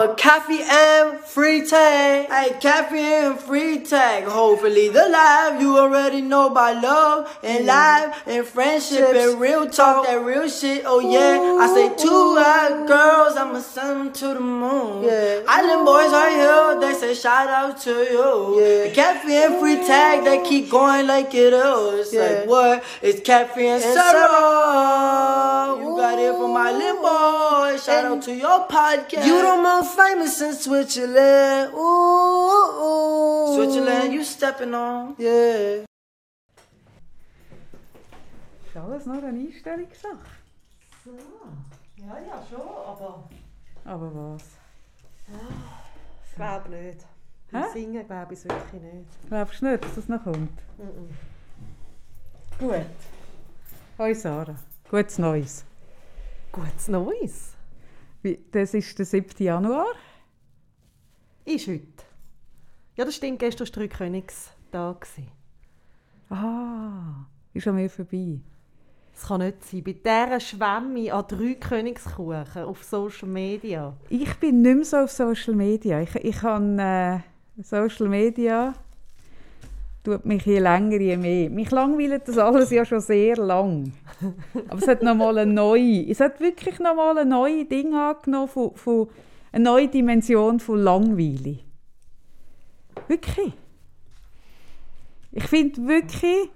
Coffee and free tag. Hey, coffee and free tag. Hopefully the life you already know by love and life and friendship and real talk, that real shit. Oh yeah, I say two hot girls, I'ma send them to the moon. Yeah. Island boys are here, they say shout out to you. Yeah. The cafe and free tag, they keep going like it is. Yeah. Like what? It's cafe and, and Sarah. You got it from my little boy. Shout out to your podcast. You don't famous in Switzerland. Ooh, ooh. Switzerland, you stepping on. Yeah. Ist alles nur eine Einstellungssache. So. Ja, ja, schon, aber. Aber was? Ich glaube nicht. Beim? Singen glaube ich es wirklich nicht. Glaubst du nicht, dass das noch kommt? Mhm. Gut. Hoi Sarah. Gutes Neues. Gutes Neues. Das ist der 7. Januar. Ist heute. Ja, das stimmt. Gestern war Dreikönigstag. Ah, ist schon wieder vorbei. Es kann nicht sein. Bei dieser Schwemme an drei Königskuchen auf Social Media. Ich bin nicht mehr so auf Social Media. Ich, ich habe äh, Social Media tut mich je länger, je mehr. Mich langweilt das alles ja schon sehr lang. Aber es hat noch mal eine neue, es hat wirklich noch mal ein neues Ding angenommen von, von eine neue Dimension von Langweile. Wirklich. Ich finde wirklich,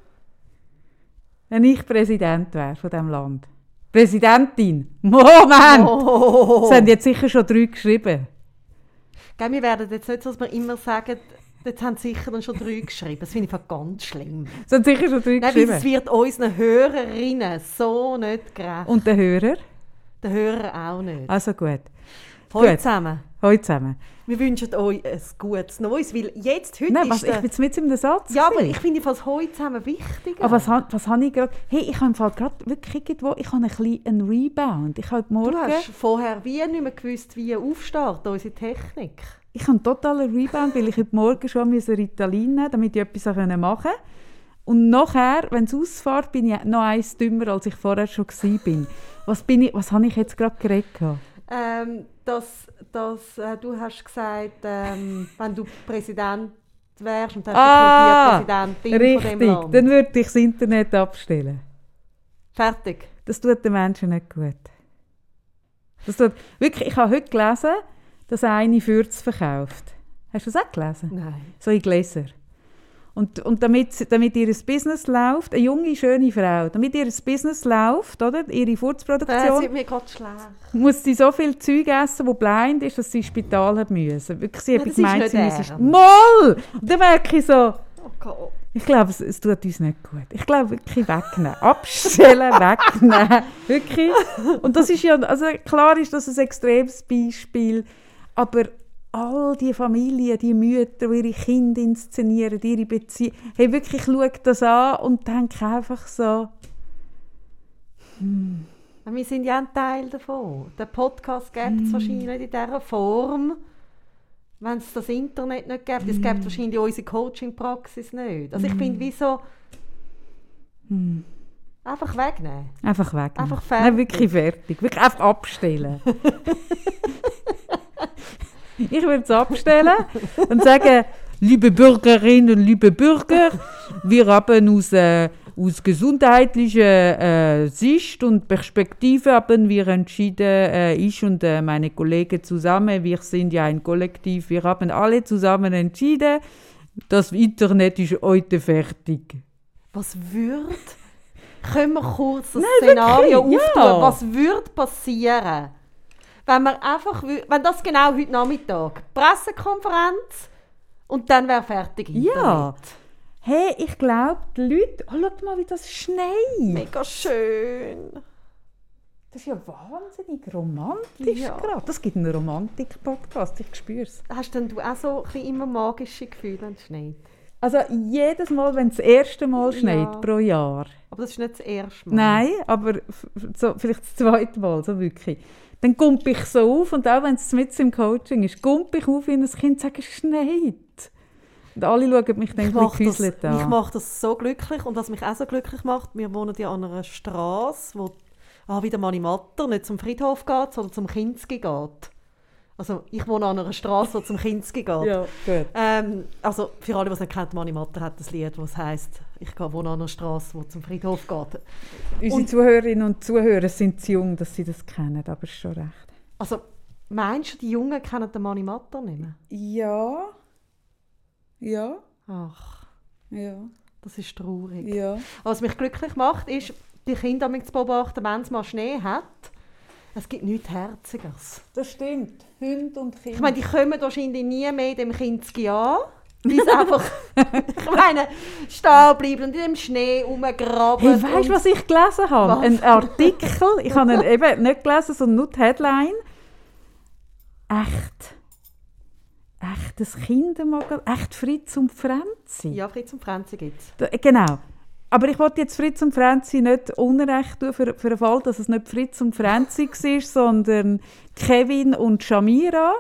wenn ich Präsident wäre von diesem Land. Präsidentin! Moment! Oh. Es haben jetzt sicher schon drei geschrieben. Gell, wir werden jetzt nicht so, dass wir immer sagen, jetzt haben sicher dann schon drei geschrieben. Das finde ich ganz schlimm. Es haben sicher schon drei Nein, weil geschrieben. es wird unseren Hörerinnen so nicht gerecht. Und der Hörer? den Hörern auch nicht. Also gut. Hallo zusammen. Hallo zusammen. Wir wünschen euch ein gutes Neues, weil jetzt, heute Nein, ist was, ich der... bin jetzt mit in einem Satz. Ja, aber gewesen. ich finde fast heute zusammen wichtiger. Aber was, ha- was habe ich gerade... Hey, ich habe im Fall gerade wirklich irgendwo... Ich habe ein bisschen einen Rebound. Ich habe morgen... du hast vorher wie nicht mehr gewusst, wie aufstarten, unsere Technik. Ich habe einen totalen Rebound, weil ich heute Morgen schon Ritalin nehmen damit ich etwas machen konnte. Und nachher, wenn es ausfährt, bin ich noch eins dümmer, als ich vorher schon war. Was, bin ich, was habe ich jetzt gerade geredet? Ähm, dass, dass äh, du hast gesagt, ähm, wenn du Präsident wärst und hast Ah, Präsidentin von dem Richtig, Land. dann würde ich das Internet abstellen. Fertig. Das tut den Menschen nicht gut. Das tut, wirklich, ich habe heute gelesen, dass eine Fürz verkauft. Hast du das auch gelesen? Nein. So in Gläser. Und, und damit, damit ihr Business läuft, eine junge, schöne Frau, damit ihr Business läuft, oder, ihre Furzproduktion, schlecht. muss sie so viel Zeug essen, wo blind ist, dass sie ins Spital hat müssen. Wirklich, sie hat gemeint, sie nicht müsse... ernst. Moll! Und dann merke ich so, Oh ich glaube, es, es tut uns nicht gut. Ich glaube wirklich wegnehmen. Abstellen, wegnehmen. Wirklich. Und das ist ja, also klar ist das ein extremes Beispiel, aber all die Familien, die Mütter, die ihre Kinder inszenieren, ihre Beziehungen, hey, wirklich, schau das an und denke einfach so, Wir sind ja ein Teil davon. Der Podcast gibt es wahrscheinlich nicht in dieser Form, wenn es das Internet nicht gibt. Es gibt wahrscheinlich unsere Coaching-Praxis nicht. Also ich finde, wieso einfach wegnehmen. einfach wegnehmen. Einfach Nein, fertig. wirklich fertig. Wirklich einfach abstellen. ich würde es abstellen und sagen, liebe Bürgerinnen und liebe Bürger, wir haben aus, äh, aus gesundheitlicher äh, Sicht und Perspektive haben wir entschieden, äh, ich und äh, meine Kollegen zusammen, wir sind ja ein Kollektiv, wir haben alle zusammen entschieden, das Internet ist heute fertig. Was würde... Können wir kurz das Nein, Szenario wirklich, auftun? ja. Was würde passieren, wenn wir einfach... Wenn das genau heute Nachmittag... Pressekonferenz und dann wäre fertig Internet. Ja. Hey, ich glaube, die Leute... Oh, schau mal, wie das schneit. Mega schön. Das ist ja wahnsinnig romantisch Ja. gerade. Das gibt einen Romantik-Podcast, ich spüre es. Hast denn du auch so ein bisschen immer magische Gefühle, wenn es schneit? Also jedes Mal, wenn es das erste Mal Ja. schneit pro Jahr. Aber das ist nicht das erste Mal. Nein, aber so, vielleicht das zweite Mal, so wirklich. Dann kump ich so auf und auch wenn es mit im Coaching ist, kump ich auf wie ein Kind und sage, es schneit. Und alle schauen mich dann Ich ein mache bisschen das, an. so glücklich und was mich auch so glücklich macht, wir wohnen ja an einer Straße, wo ah, wie der Manimatter nicht zum Friedhof geht, sondern zum Kinski geht. Also ich wohne an einer Straße, die zum Kinski geht. Ja, gut. Ähm, also für alle, die es nicht kennen, Mani Matter hat das Lied, das heisst, ich wohne an einer Straße, die zum Friedhof geht. Unsere Und- Zuhörerinnen und Zuhörer sind zu jung, dass sie das kennen, aber ist schon recht. Also meinst du, die Jungen kennen den Mani Matter nicht mehr? Ja. Ja. Ach, Ja. das ist traurig. Ja. Was mich glücklich macht, ist, die Kinder zu beobachten, wenn es mal Schnee hat. Es gibt nichts Herziges. Das stimmt. Hund und Kind. Ich meine, die kommen wahrscheinlich nie mehr in dem Kinski an. Weil sie einfach, ich meine, stehen bleiben und in dem Schnee rumgraben. Hey, weißt du, was ich gelesen habe? Was? Ein Artikel. Ich habe ihn eben nicht gelesen, sondern nur die Headline. Echt. Echtes Kindermagazin. Echt Fritz und Franzi. Ja, Fritz und Franzi gibt es. Genau. Aber ich wollte jetzt Fritz und Franzi nicht unrecht tun für, für den Fall, dass es nicht Fritz und Franzi war, sondern Kevin und Shamira.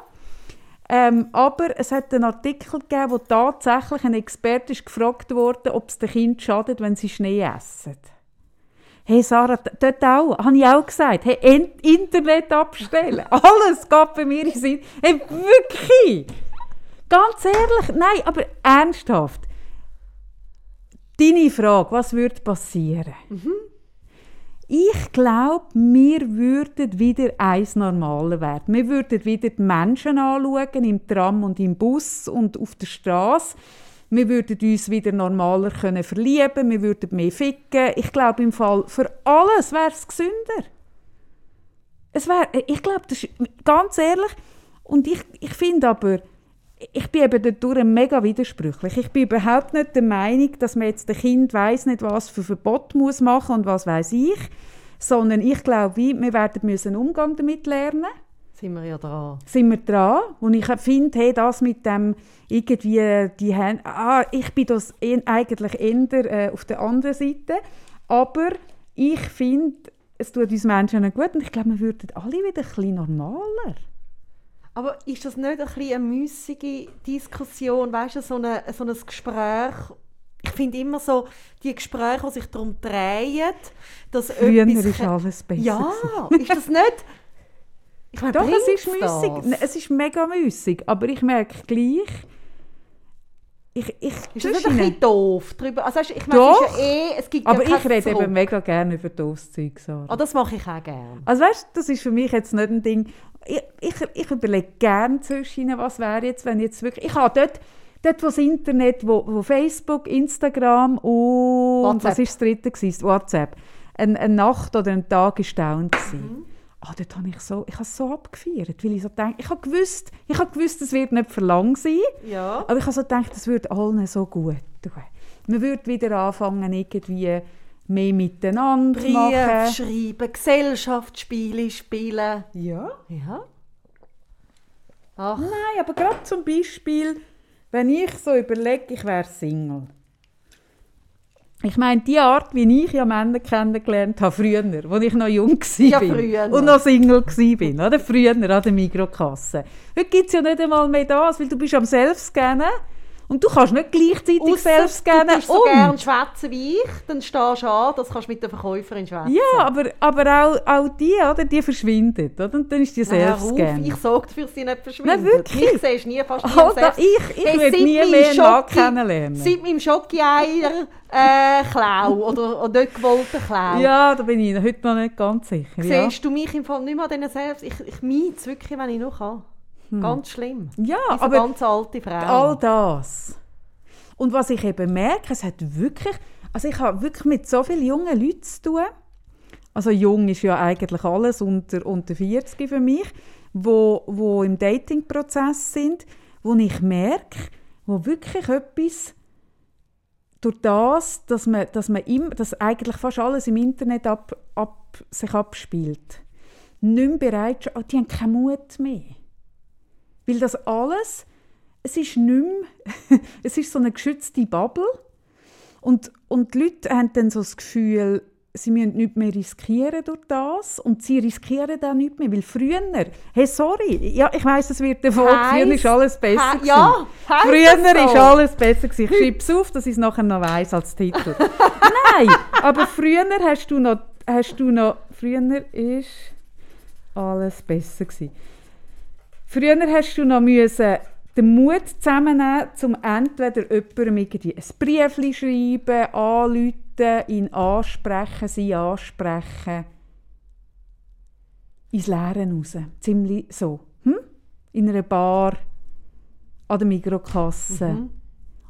Ähm, aber es hat einen Artikel gegeben, wo tatsächlich ein Experte ist gefragt wurde, ob es den Kind schadet, wenn sie Schnee essen. Hey Sarah, dort auch, habe ich auch gesagt, hey, In Internet abstellen, alles geht bei mir in Sinn. Hey, wirklich! Ganz ehrlich, nein, aber ernsthaft. Deine Frage, was würde passieren? Ich glaube, wir würden wieder eins normaler werden. Wir würden wieder die Menschen anschauen, im Tram und im Bus und auf der Straße. Wir würden uns wieder normaler können verlieben, wir würden mehr ficken. Ich glaube, im Fall für alles wäre es gesünder. Es wär, ich glaube, das ist ganz ehrlich. Und ich, ich finde aber, ich bin eben dadurch mega widersprüchlich. Ich bin überhaupt nicht der Meinung, dass man jetzt dem Kind weiß nicht, was für Verbot muss machen und was weiß ich, sondern ich glaube, wie, wir werden müssen einen Umgang damit lernen. Sind wir ja dran. Sind wir dran? Und ich finde, hey, das mit dem irgendwie die Hände, ah, ich bin das eigentlich eher äh, auf der anderen Seite, aber ich finde, es tut uns Menschen nicht gut und ich glaube, wir würden alle wieder ein bisschen normaler. Aber ist das nicht ein bisschen eine müßige Diskussion, weißt du, so, eine, so ein Gespräch? Ich finde immer so, die Gespräche, die sich darum drehen, dass Früher etwas... ist alles besser. Ja, ist das nicht... Ich meine, Doch, es ist müßig. Es ist mega müßig, aber ich merke gleich, ich, ich Ist das nicht ein bisschen doof drüber? Also, ich meine, Doch. es ja eh... Es gibt aber ja ich rede Zurück. eben mega gerne über doofes Zeug, Sarah. Ah, das mache ich auch gerne. Also weißt, das ist für mich jetzt nicht ein Ding. Ich, ich, ich überlege gerne zwischen was wäre jetzt, wenn jetzt wirklich... Ich habe dort, dort wo das Internet, wo, wo Facebook, Instagram und... WhatsApp. Was war das dritte? Gewesen? WhatsApp. Eine, eine Nacht oder ein Tag war down. Mhm. Ah, dort habe ich so, ich habe so abgefeiert, weil ich so denke, ich habe gewusst, ich habe gewusst, es wird nicht für lang sein, Ja. aber ich habe so gedacht, es würde allen so gut tun. Man würde wieder anfangen, irgendwie mehr miteinander Brief machen. schreiben, Gesellschaftsspiele spielen. Ja. Ja. Ach, Nein, aber gerade zum Beispiel, wenn ich so überlege, ich wäre Single. Ich meine, die Art, wie ich ja Männer kennengelernt habe, früher, als ich noch jung war Ja, früher. und noch Single war, oder? früher an der Mikrokasse. Heute gibt es ja nicht einmal mehr das, weil du bist am Selbstscannen und du kannst nicht gleichzeitig Ausser, Selbstscannen du tust so und... gerne schwätzen wie ich, dann stehst du an, das kannst du mit der Verkäuferin schwätzen. Ja, aber, aber auch, auch die, oder, die verschwindet. Oder? Und dann ist die auf, Selbstscan. Ich sorge dafür, dass sie nicht verschwindet. Nein, wirklich? Mich siehst du nie fast nie Alter, Selbst- ich, ich würde nie mehr Schoki- kennenlernen. Seit meinem Schoki-Eier äh, Klau oder, oder nicht gewollten Klau. Ja, da bin ich heute noch nicht ganz sicher. Ja, Siehst du mich im Fall nicht mehr an diesen selbst? Ich, ich meide es wirklich, wenn ich noch kann. Ganz schlimm. ja Wie so aber ganz alte Frau. all das. Und was ich eben merke, es hat wirklich, also ich habe wirklich mit so vielen jungen Leuten zu tun. Also jung ist ja eigentlich alles unter, unter 40 für mich, wo, wo im Datingprozess sind, wo ich merke, wo wirklich etwas durch das, dass man, dass man immer, dass eigentlich fast alles im Internet ab, ab, sich abspielt, nicht mehr bereit, oh, die haben keinen Mut mehr. Weil das alles, es ist nicht mehr, es ist so eine geschützte Bubble und, und die Leute haben dann so das Gefühl, sie müssen nichts mehr riskieren durch das und sie riskieren auch nichts mehr, weil früher, hey, sorry, ja, ich weiss, es wird der Volk, früher ist alles besser gewesen. ja, Früher so? ist alles besser gewesen. Ich schreibe es auf, dass ich es nachher noch weiss als Titel. Nein, aber früher hast du noch, hast du noch, früher ist alles besser gewesen. Früher hast du noch müssen den Mut zusammennehmen, um entweder jemandem irgendwie ein Brief schreiben, anrufen, ihn ansprechen, sie ansprechen. Ins Leere raus. Ziemlich so. Hm? In einer Bar, an der Mikrokasse. Mhm.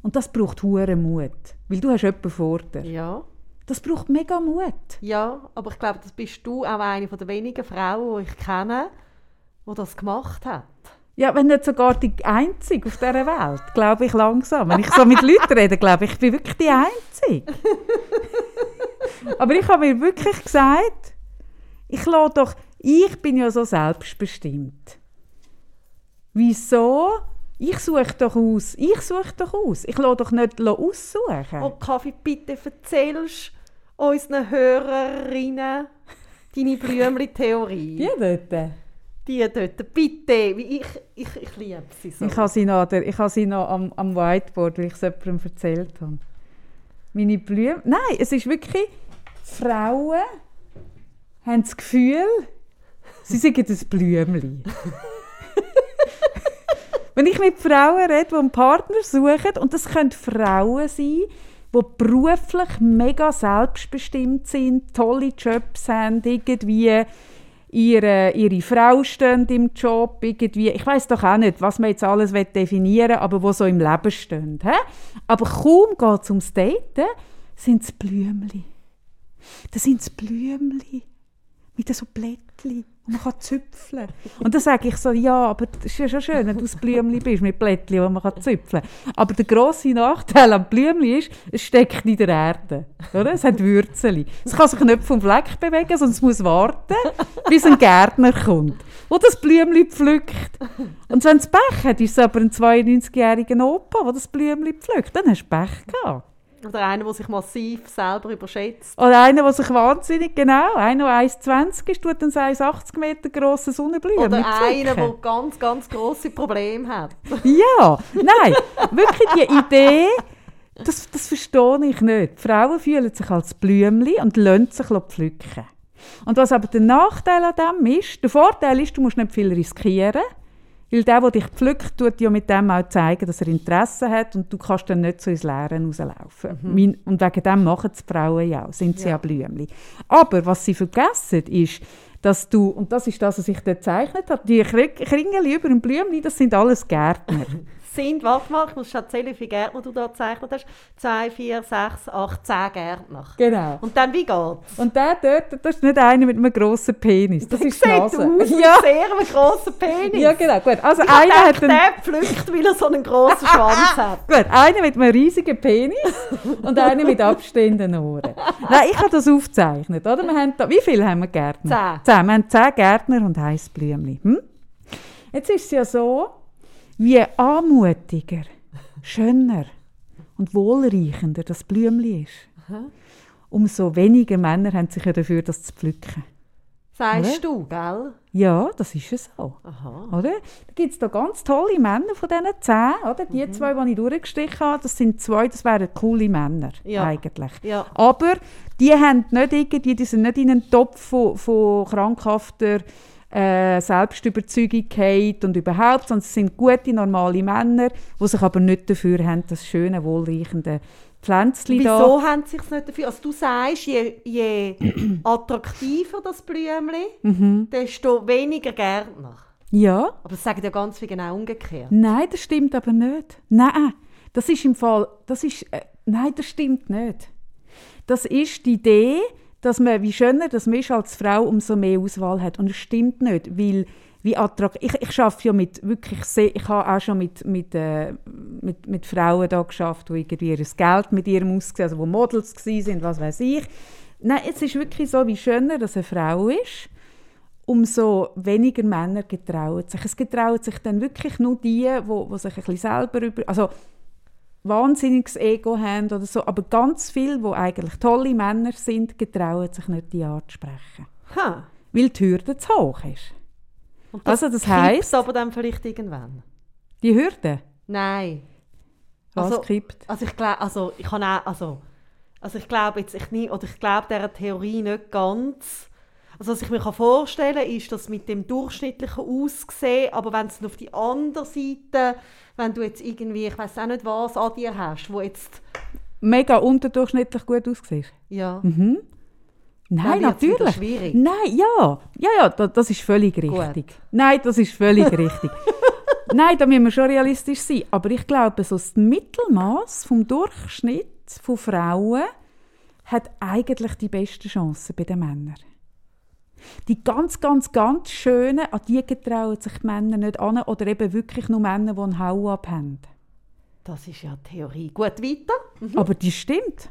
Und das braucht hohen Mut. Weil du hast jemanden vor dir. Ja. Das braucht mega Mut. Ja, aber ich glaube, das bist du auch eine der wenigen Frauen, die ich kenne, die das gemacht hat. Ja, wenn nicht sogar die Einzige auf dieser Welt, glaube ich langsam. Wenn ich so mit Leuten rede, glaube ich, ich bin wirklich die Einzige. Aber ich habe mir wirklich gesagt, ich lasse doch, ich bin ja so selbstbestimmt. Wieso? Ich suche doch aus. Ich suche doch aus. Ich lasse doch nicht aussuchen. Oh, Kaffee, bitte erzählst unseren Hörerinnen deine Blümli-Theorie. Die dort. Die dort, bitte. Ich, ich, ich liebe sie so. Ich habe sie noch, der- ich habe sie noch am, am Whiteboard, weil ich es jemandem erzählt habe. Meine Blumen... Nein, es ist wirklich... Frauen haben das Gefühl, sie sind ein Blümchen. Wenn ich mit Frauen rede, die einen Partner suchen, und das können Frauen sein, die beruflich mega selbstbestimmt sind, tolle Jobs haben, irgendwie ihre, ihre Frau steht im Job, irgendwie, ich weiß doch auch nicht, was man jetzt alles definieren will, aber wo so im Leben stehen. Hä? Aber kaum geht es ums Daten, sind es Blümchen. Das sind es Blümchen mit so Blättchen, wo man kann züpfeln. Und dann sage ich so, ja, aber das ist ja schon schön, wenn du ein Blümchen bist mit Blättchen, wo man kann züpfeln kann. Aber der grosse Nachteil am Blümchen ist, es steckt in der Erde. Oder? Es hat Würzeli. Es kann sich nicht vom Fleck bewegen, sondern es muss warten, bis ein Gärtner kommt, der das Blümchen pflückt. Und wenn es Pech hat, ist es aber ein 92-jähriger Opa, der das Blümchen pflückt. Dann hast du Pech gehabt. Oder einer, der sich massiv selber überschätzt. Oder einer, der sich wahnsinnig, genau, einer, der 1,20 ist, tut dann so ein 80 Meter grosses Sonnenblumen Oder einer, der ganz, ganz grosse Probleme hat. Ja, nein, wirklich die Idee, das, das verstehe ich nicht. Die Frauen fühlen sich als Blümchen und lassen sich pflücken. Und was aber der Nachteil an dem ist, der Vorteil ist, du musst nicht viel riskieren, weil der, der dich pflückt, tut ja mit dem auch zeigen, dass er Interesse hat und du kannst dann nicht so ins Leere rauslaufen. Mein- Und wegen dem machen es die Frauen ja auch, sind sie ja, Ja. Blümchen. Aber was sie vergessen ist, dass du, und das ist das, was ich dort gezeichnet habe, die Kri- Kringel über dem Blümchen, das sind alles Gärtner. Sind, warte mal, ich muss schon erzählen, wie viele Gärtner du da gezeichnet hast. 2, 4, 6, 8, 10 Gärtner. genau. Und dann, wie geht's? Und der dort, das ist nicht einer mit einem grossen Penis, das ist die Sieht Nase. aus mit Ja, sehr einem grossen Penis. ja, genau, gut. Also Ich einer hat einen, der pflückt, weil er so einen grossen Schwanz hat. gut, einer mit einem riesigen Penis und einer mit abstehenden Ohren. Nein, ich habe das aufgezeichnet, oder? Wir haben da, wie viele haben wir Gärtner? Zehn. Zehn. Wir haben zehn Gärtner und heiß Blümchen. Hm? Jetzt ist es ja so, wie anmutiger, schöner und wohlreichender das Blümchen ist, umso weniger Männer haben sich ja dafür, das zu pflücken. Sagst du, gell? Ja, das ist es so. Aha. Oder? Da gibt es da ganz tolle Männer von diesen zehn. Oder? Mhm. Die zwei, die ich durchgestrichen habe, das sind zwei, das wären coole Männer Ja. eigentlich. Ja. Aber die, haben nicht irgendwie, die sind nicht in einen Topf von, von krankhafter äh, Selbstüberzeugung und überhaupt, sondern es sind gute, normale Männer, die sich aber nicht dafür haben, das schöne, wohlreichende Pflänzchen da. Wieso haben sie sich nicht dafür? Also du sagst, je, je attraktiver das Blümchen, Mhm. desto weniger Gärtner. Ja. Aber das sagen ja ganz viel genau umgekehrt. Nein, das stimmt aber nicht. Nein, das ist im Fall, das ist, äh, nein, das stimmt nicht. Das ist die Idee, dass man, wie schöner das ist als Frau, umso mehr Auswahl hat. Und es stimmt nicht, weil wie attrakt ich, ich arbeite ja mit wirklich sehr, ich habe auch schon mit, mit, äh, mit, mit Frauen da geschafft, die irgendwie ihr Geld mit ihrem ausgesehen, also wo Models sind, was weiß ich. Nein, es ist wirklich so, wie schöner das eine Frau ist, umso weniger Männer getrauen sich. Es getrauen sich dann wirklich nur die, wo, wo sich ein bisschen selber über, also wahnsinniges Ego haben oder so, aber ganz viele, wo eigentlich tolle Männer sind, getrauen sich nicht die anzusprechen, Ha. weil die Hürde zu hoch ist. Und Also das heisst- aber dann vielleicht irgendwann. Die Hürde, Nein. was Also- kippt? Also ich glaube, also ich kann auch, also, also ich glaube jetzt, ich nie, oder ich glaube dieser Theorie nicht ganz. Also was ich mir vorstellen kann, ist, dass mit dem durchschnittlichen Aussehen, aber wenn es auf die andere Seite, wenn du jetzt irgendwie, ich weiß auch nicht was, an dir hast, wo jetzt, Mega unterdurchschnittlich gut aussiehst. ja, Mhm. Nein, natürlich. schwierig. Nein, ja. Ja, ja, da, das ist völlig richtig. Gut. Nein, das ist völlig richtig. Nein, da müssen wir schon realistisch sein. Aber ich glaube, so das Mittelmaß vom Durchschnitt von Frauen hat eigentlich die besten Chancen bei den Männern. Die ganz, ganz, ganz schönen, an die getrauen sich die Männer nicht an oder eben wirklich nur Männer, die einen Hau-Up haben. das ist ja Theorie. Gut, weiter. Aber die stimmt.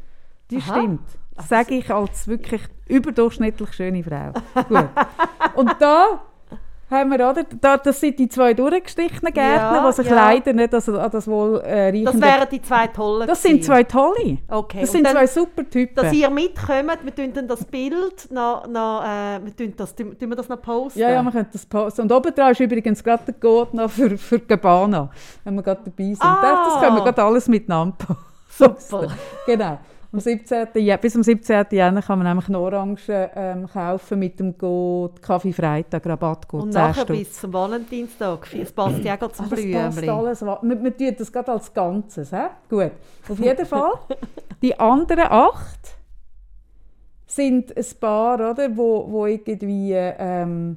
Die Aha. stimmt. Das sage ich als wirklich überdurchschnittlich schöne Frau. Gut. Und da haben wir, oder? Da, das sind die zwei durchgestrichenen Gärtner, Ja, die sich ja. leider nicht an an das wohl äh, Das wären die zwei tollen Das sind zwei tolle. Okay, Das und sind dann- zwei super Typen. Dass ihr mitkommt, wir tun dann das Bild noch, noch äh, wir tun das, tun wir das noch posten. ja, ja, man könnte das posten. Und oben dran ist übrigens gerade der Code noch für, für Gabbana, wenn wir gerade dabei sind. Ah. Das können wir gerade alles miteinander posten. Super. Genau. Am 17. Ja- bis am 17. Jänner kann man nämlich eine Orange ähm, kaufen mit dem Code Kaffee Freitag, Rabattcode Und 10 nachher bis zum Valentinstag. Es passt ja gerade zum Ah, das passt Blümchen. alles. wa- Wir, wir tun das gerade als Ganzes. He? Gut. Auf jeden Fall. Die anderen acht sind ein paar, oder, wo, wo irgendwie... Ähm,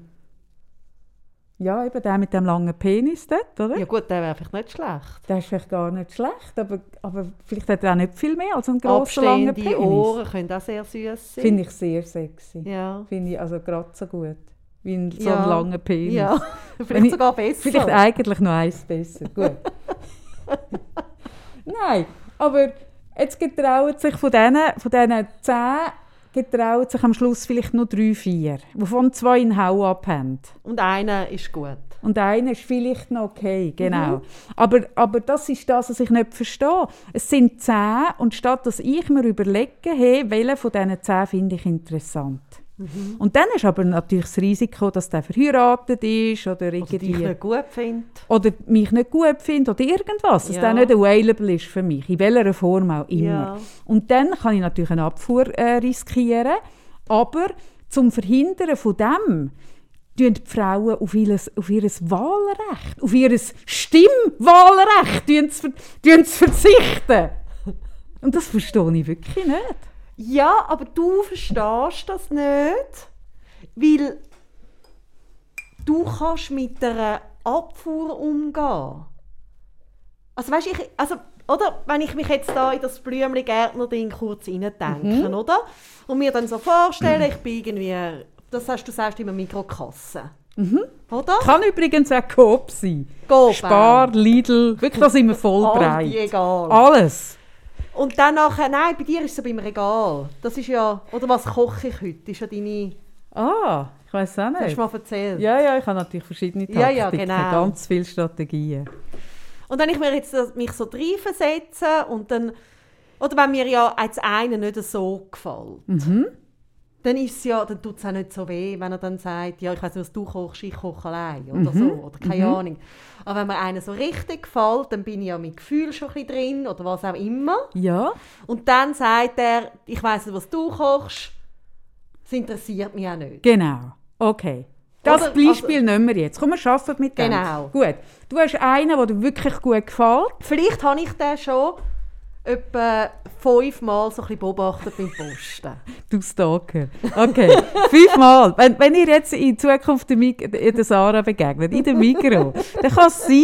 ja, eben der mit dem langen Penis dort, oder? Ja gut, der wäre vielleicht nicht schlecht. Der ist vielleicht gar nicht schlecht, aber, aber vielleicht hat er auch nicht viel mehr als einen grossen, langen Abstehende Penis. Ohren können auch sehr süß sein. Finde ich sehr sexy. Ja. Finde ich also gerade so gut. Wie ein, so Ja. ein langer Penis. Ja, vielleicht ich- sogar besser. Vielleicht eigentlich noch eins besser. Gut. Nein, aber jetzt getrauen sich von diesen, von diesen zehn getrauen sich am Schluss vielleicht nur drei, vier, wovon zwei einen Hau-Up haben. Und einer ist gut. Und einer ist vielleicht noch okay, genau. Aber, aber das ist das, was ich nicht verstehe. Es sind zehn und statt dass ich mir überlege, hey, welchen von diesen zehn finde ich interessant. Und dann ist aber natürlich das Risiko, dass der verheiratet ist oder irgendwie nicht gut finde. oder mich nicht gut findet oder irgendwas, dass Ja. der nicht available ist für mich, in welcher Form auch immer. Ja. Und dann kann ich natürlich eine Abfuhr äh, riskieren, aber zum Verhindern von dem tun die Frauen auf ihr, auf ihr Wahlrecht, auf ihr Stimmwahlrecht tun sie, ver- tun sie verzichten. Und das verstehe ich wirklich nicht. Ja, aber du verstehst das nicht, weil du kannst mit einer Abfuhr umgehen. Also weißt ich, also oder wenn ich mich jetzt da in das blümli gärtner ding kurz denke, oder? Und mir dann so vorstellen, ich bin irgendwie, das hast du sagst immer Mikrokasse, oder? Kann übrigens auch Coop sein. Coop Spar, Lidl, wirklich, da sind wir voll breit. Alles. Und dann nachher, nein, bei dir ist es so beim Regal. Das ist ja, oder was koche ich heute? ist ja deine, Ah, ich weiß auch hast du nicht. mal erzählt. Ja, ja, ich habe natürlich verschiedene Taktiken, Ja, ja, genau. ganz viele Strategien. Und wenn ich mir jetzt das- mich so reinversetze und dann, oder wenn mir ja als eine nicht so gefällt, Mhm. Dann ist es ja, dann tut es auch nicht so weh, wenn er dann sagt, ja, ich weiß nicht, was du kochst, ich koche allein oder Mhm. so, oder keine Ahnung. Aber wenn mir einer so richtig gefällt, dann bin ich ja mit Gefühl schon ein bisschen drin oder was auch immer. Ja, Und dann sagt er, ich weiß nicht, was du kochst, das interessiert mich auch nicht. genau. Okay. Das Oder- Beispiel nehmen wir jetzt. Komm, wir arbeiten mit dem. Genau. Gut. Du hast einen, der dir wirklich gut gefällt. Vielleicht habe ich den schon etwa fünfmal so ein beobachtet beim Posten. Du Stalker. Okay. Fünfmal. Wenn, wenn ihr jetzt in Zukunft der, Mik der der Sarah begegnet, in dem Mikro, dann kann es sein,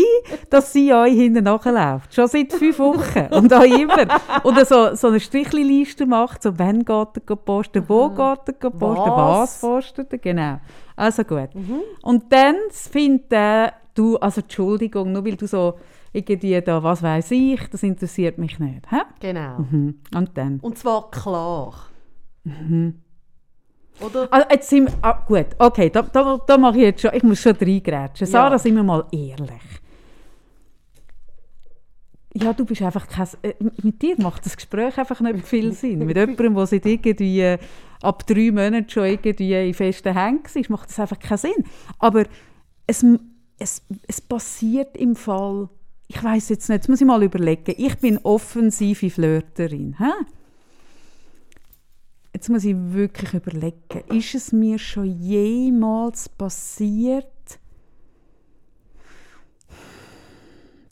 dass sie euch hinten nachläuft. Schon seit fünf Wochen. Und auch immer. Oder so, so eine Strichliste macht, so wann geht er posten, wo geht er posten, was, Was? postet er. Genau. Also gut. Und dann findet er, du, also Entschuldigung, nur weil du so irgendwie da, was weiß ich, das interessiert mich nicht. Hä? Genau. Mhm. Und dann? Und zwar klar. Oder? Also jetzt sind wir, ah, gut, okay, da, da, da mache ich jetzt schon, ich muss schon reingrätschen. Sarah, Ja. sind wir mal ehrlich. Ja, du bist einfach kein, äh, mit dir macht das Gespräch einfach nicht viel Sinn. mit jemandem, der seit irgendwie äh, ab drei Monaten schon irgendwie in festen Händen war, macht das einfach keinen Sinn. Aber es, es, es passiert im Fall, ich weiß jetzt nicht, jetzt muss ich mal überlegen, ich bin offensive Flirterin. Hä? jetzt muss ich wirklich überlegen, ist es mir schon jemals passiert,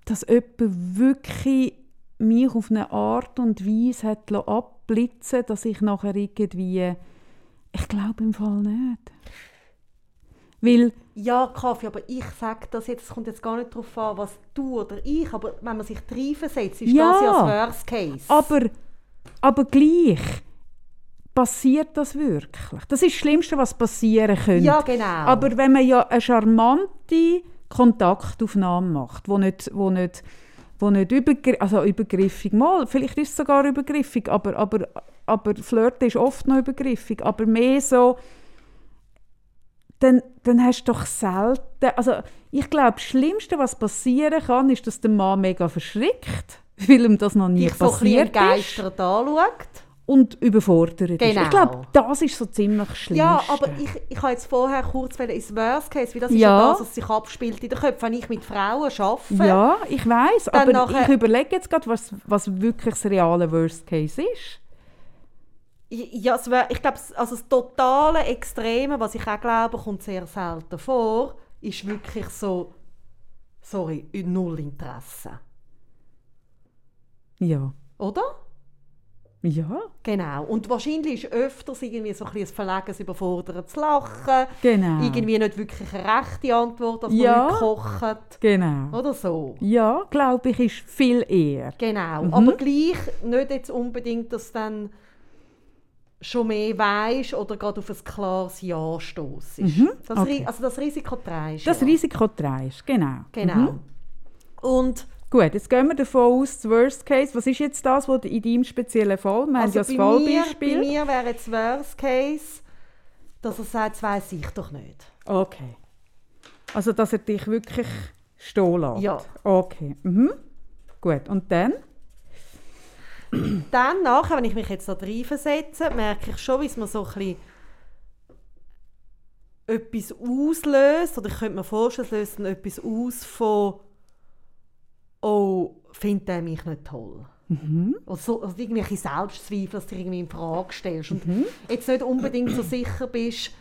dass jemand wirklich mich auf eine Art und Weise hat abblitzen dass ich nachher irgendwie, ich glaube im Fall nicht. Weil, Ja, Kaffee, aber ich sage das jetzt, es kommt jetzt gar nicht darauf an, was du oder ich, aber wenn man sich reinversetzt, ist Ja. das ja das Worst Case. aber, aber gleich passiert das wirklich. Das ist das Schlimmste, was passieren könnte. Ja, genau. Aber wenn man ja eine charmante Kontaktaufnahme macht, wo nicht, wo nicht, wo nicht übergr also übergriffig, mal, vielleicht ist es sogar übergriffig, aber, aber, aber Flirten ist oft noch übergriffig, aber mehr so, dann, dann hast du doch selten, also ich glaube, das Schlimmste, was passieren kann, ist, dass der Mann mega verschrickt, weil ihm das noch nie dich so ein passiert ist anschaut. und überfordert ist. Genau. Ich glaube, das ist so ziemlich das Schlimmste. Ja, aber ich, ich habe jetzt vorher kurz ins Worst Case, weil das ist Ja. ja das, was sich abspielt in den Köpfen, wenn ich mit Frauen arbeite. Ja, ich weiß, aber nachher- ich überlege jetzt gerade, was, was wirklich das reale Worst Case ist. Ja, es wär, ich glaube, also das totale Extreme, was ich auch glaube, kommt sehr selten vor, ist wirklich so, sorry, null Interesse. Ja. Oder? Ja, Genau. Und wahrscheinlich ist öfters irgendwie so ein bisschen ein verlegenes, überfordertes Lachen, genau. irgendwie nicht wirklich eine rechte Antwort, dass man Ja. nicht kocht Genau. oder so. Ja, glaube ich, ist viel eher. Genau. Mhm. Aber gleich nicht jetzt unbedingt, dass dann schon mehr weisst oder gerade auf ein klares Ja stoßt. Das, Mhm. okay. Also das Risiko trägst Das ja. Risiko trägst, genau. Genau. Mhm. Und Gut, jetzt gehen wir davon aus, das Worst Case. Was ist jetzt das, was in deinem speziellen Fall? Wir haben also ja das bei, mir, bei Fallbeispiel. mir wäre jetzt Worst Case, dass er sagt, das weiss ich doch nicht. Okay. Also, dass er dich wirklich stehen lässt. Ja. Okay. Mhm. Gut, und dann? Dann nachher, wenn ich mich jetzt da reinversetze, merke ich schon, wie es mir so ein bisschen etwas auslöst. Oder ich könnte mir vorstellen, es löst etwas aus von «Oh, findet er mich nicht toll?» Oder so, also irgendwelche Selbstzweifel, dass du irgendwie in Frage stellst. Und jetzt nicht unbedingt so sicher bist,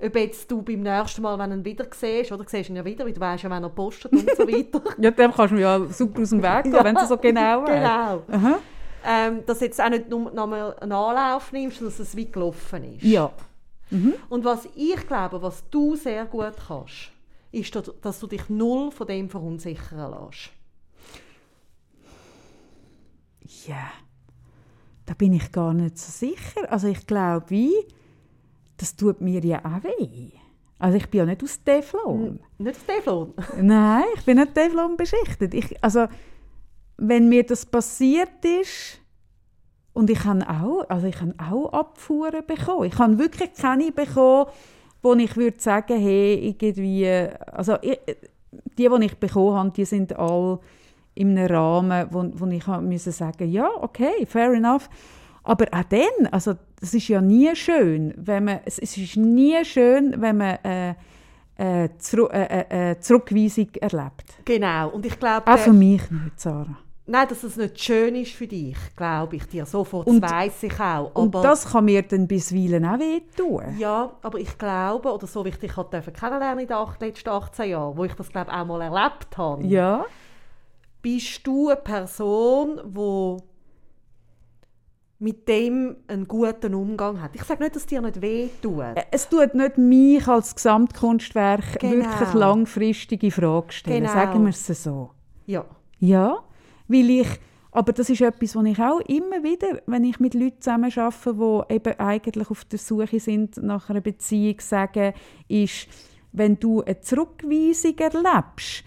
ob jetzt du beim nächsten Mal, wenn du ihn wieder siehst, oder siehst du ihn ja wieder, weil du weißt ja, wenn er postet und so weiter. Ja, dem kannst du mir ja super aus dem Weg gehen, wenn es so genau. Genau. Aha. Ähm, dass du jetzt auch nicht nur nochmal einen Anlauf nimmst, sondern dass es wie gelaufen ist. Ja. Und was ich glaube, was du sehr gut kannst, ist, dass- du dich null von dem verunsichern lässt. Ja. Da bin ich gar nicht so sicher. Also ich glaube, wie, das tut mir ja auch weh. Also ich bin ja nicht aus Teflon. Nicht das Teflon. Nein, ich bin nicht Teflon beschichtet. Ich, also, wenn mir das passiert ist, und ich habe auch, also ich habe auch Abfuhren bekommen. Ich habe wirklich keine bekommen, wo ich würde sagen, hey, irgendwie, also ich, die, die ich bekommen habe, die sind alle in einem Rahmen, wo, wo ich müssen sagen, ja, okay, fair enough. Aber auch dann, also es ist ja nie schön, wenn man, es, ist nie schön, wenn man äh, äh, äh, äh, äh, Zurückweisung erlebt. Genau. Und ich glaube, Auch für mich nicht, Sarah. Nein, dass es nicht schön ist für dich, glaube ich dir. Sofort, Und- das weiss ich auch. Und das kann mir dann bisweilen auch wehtun. ja, aber ich glaube, oder so wie ich dich halt kennenlernen in den letzten 18 Jahren, wo ich das glaube auch mal erlebt habe, Ja. bist du eine Person, die mit dem einen guten Umgang hat. Ich sage nicht, dass dir nicht weh tut. Es tut nicht mich als Gesamtkunstwerk Genau. wirklich langfristig in Frage stellen. Genau. Sagen wir es so. Ja. Ja, weil ich, aber das ist etwas, was ich auch immer wieder, wenn ich mit Leuten zusammen arbeite, die eben eigentlich auf der Suche sind nach einer Beziehung, sage, ist, wenn du eine Zurückweisung erlebst,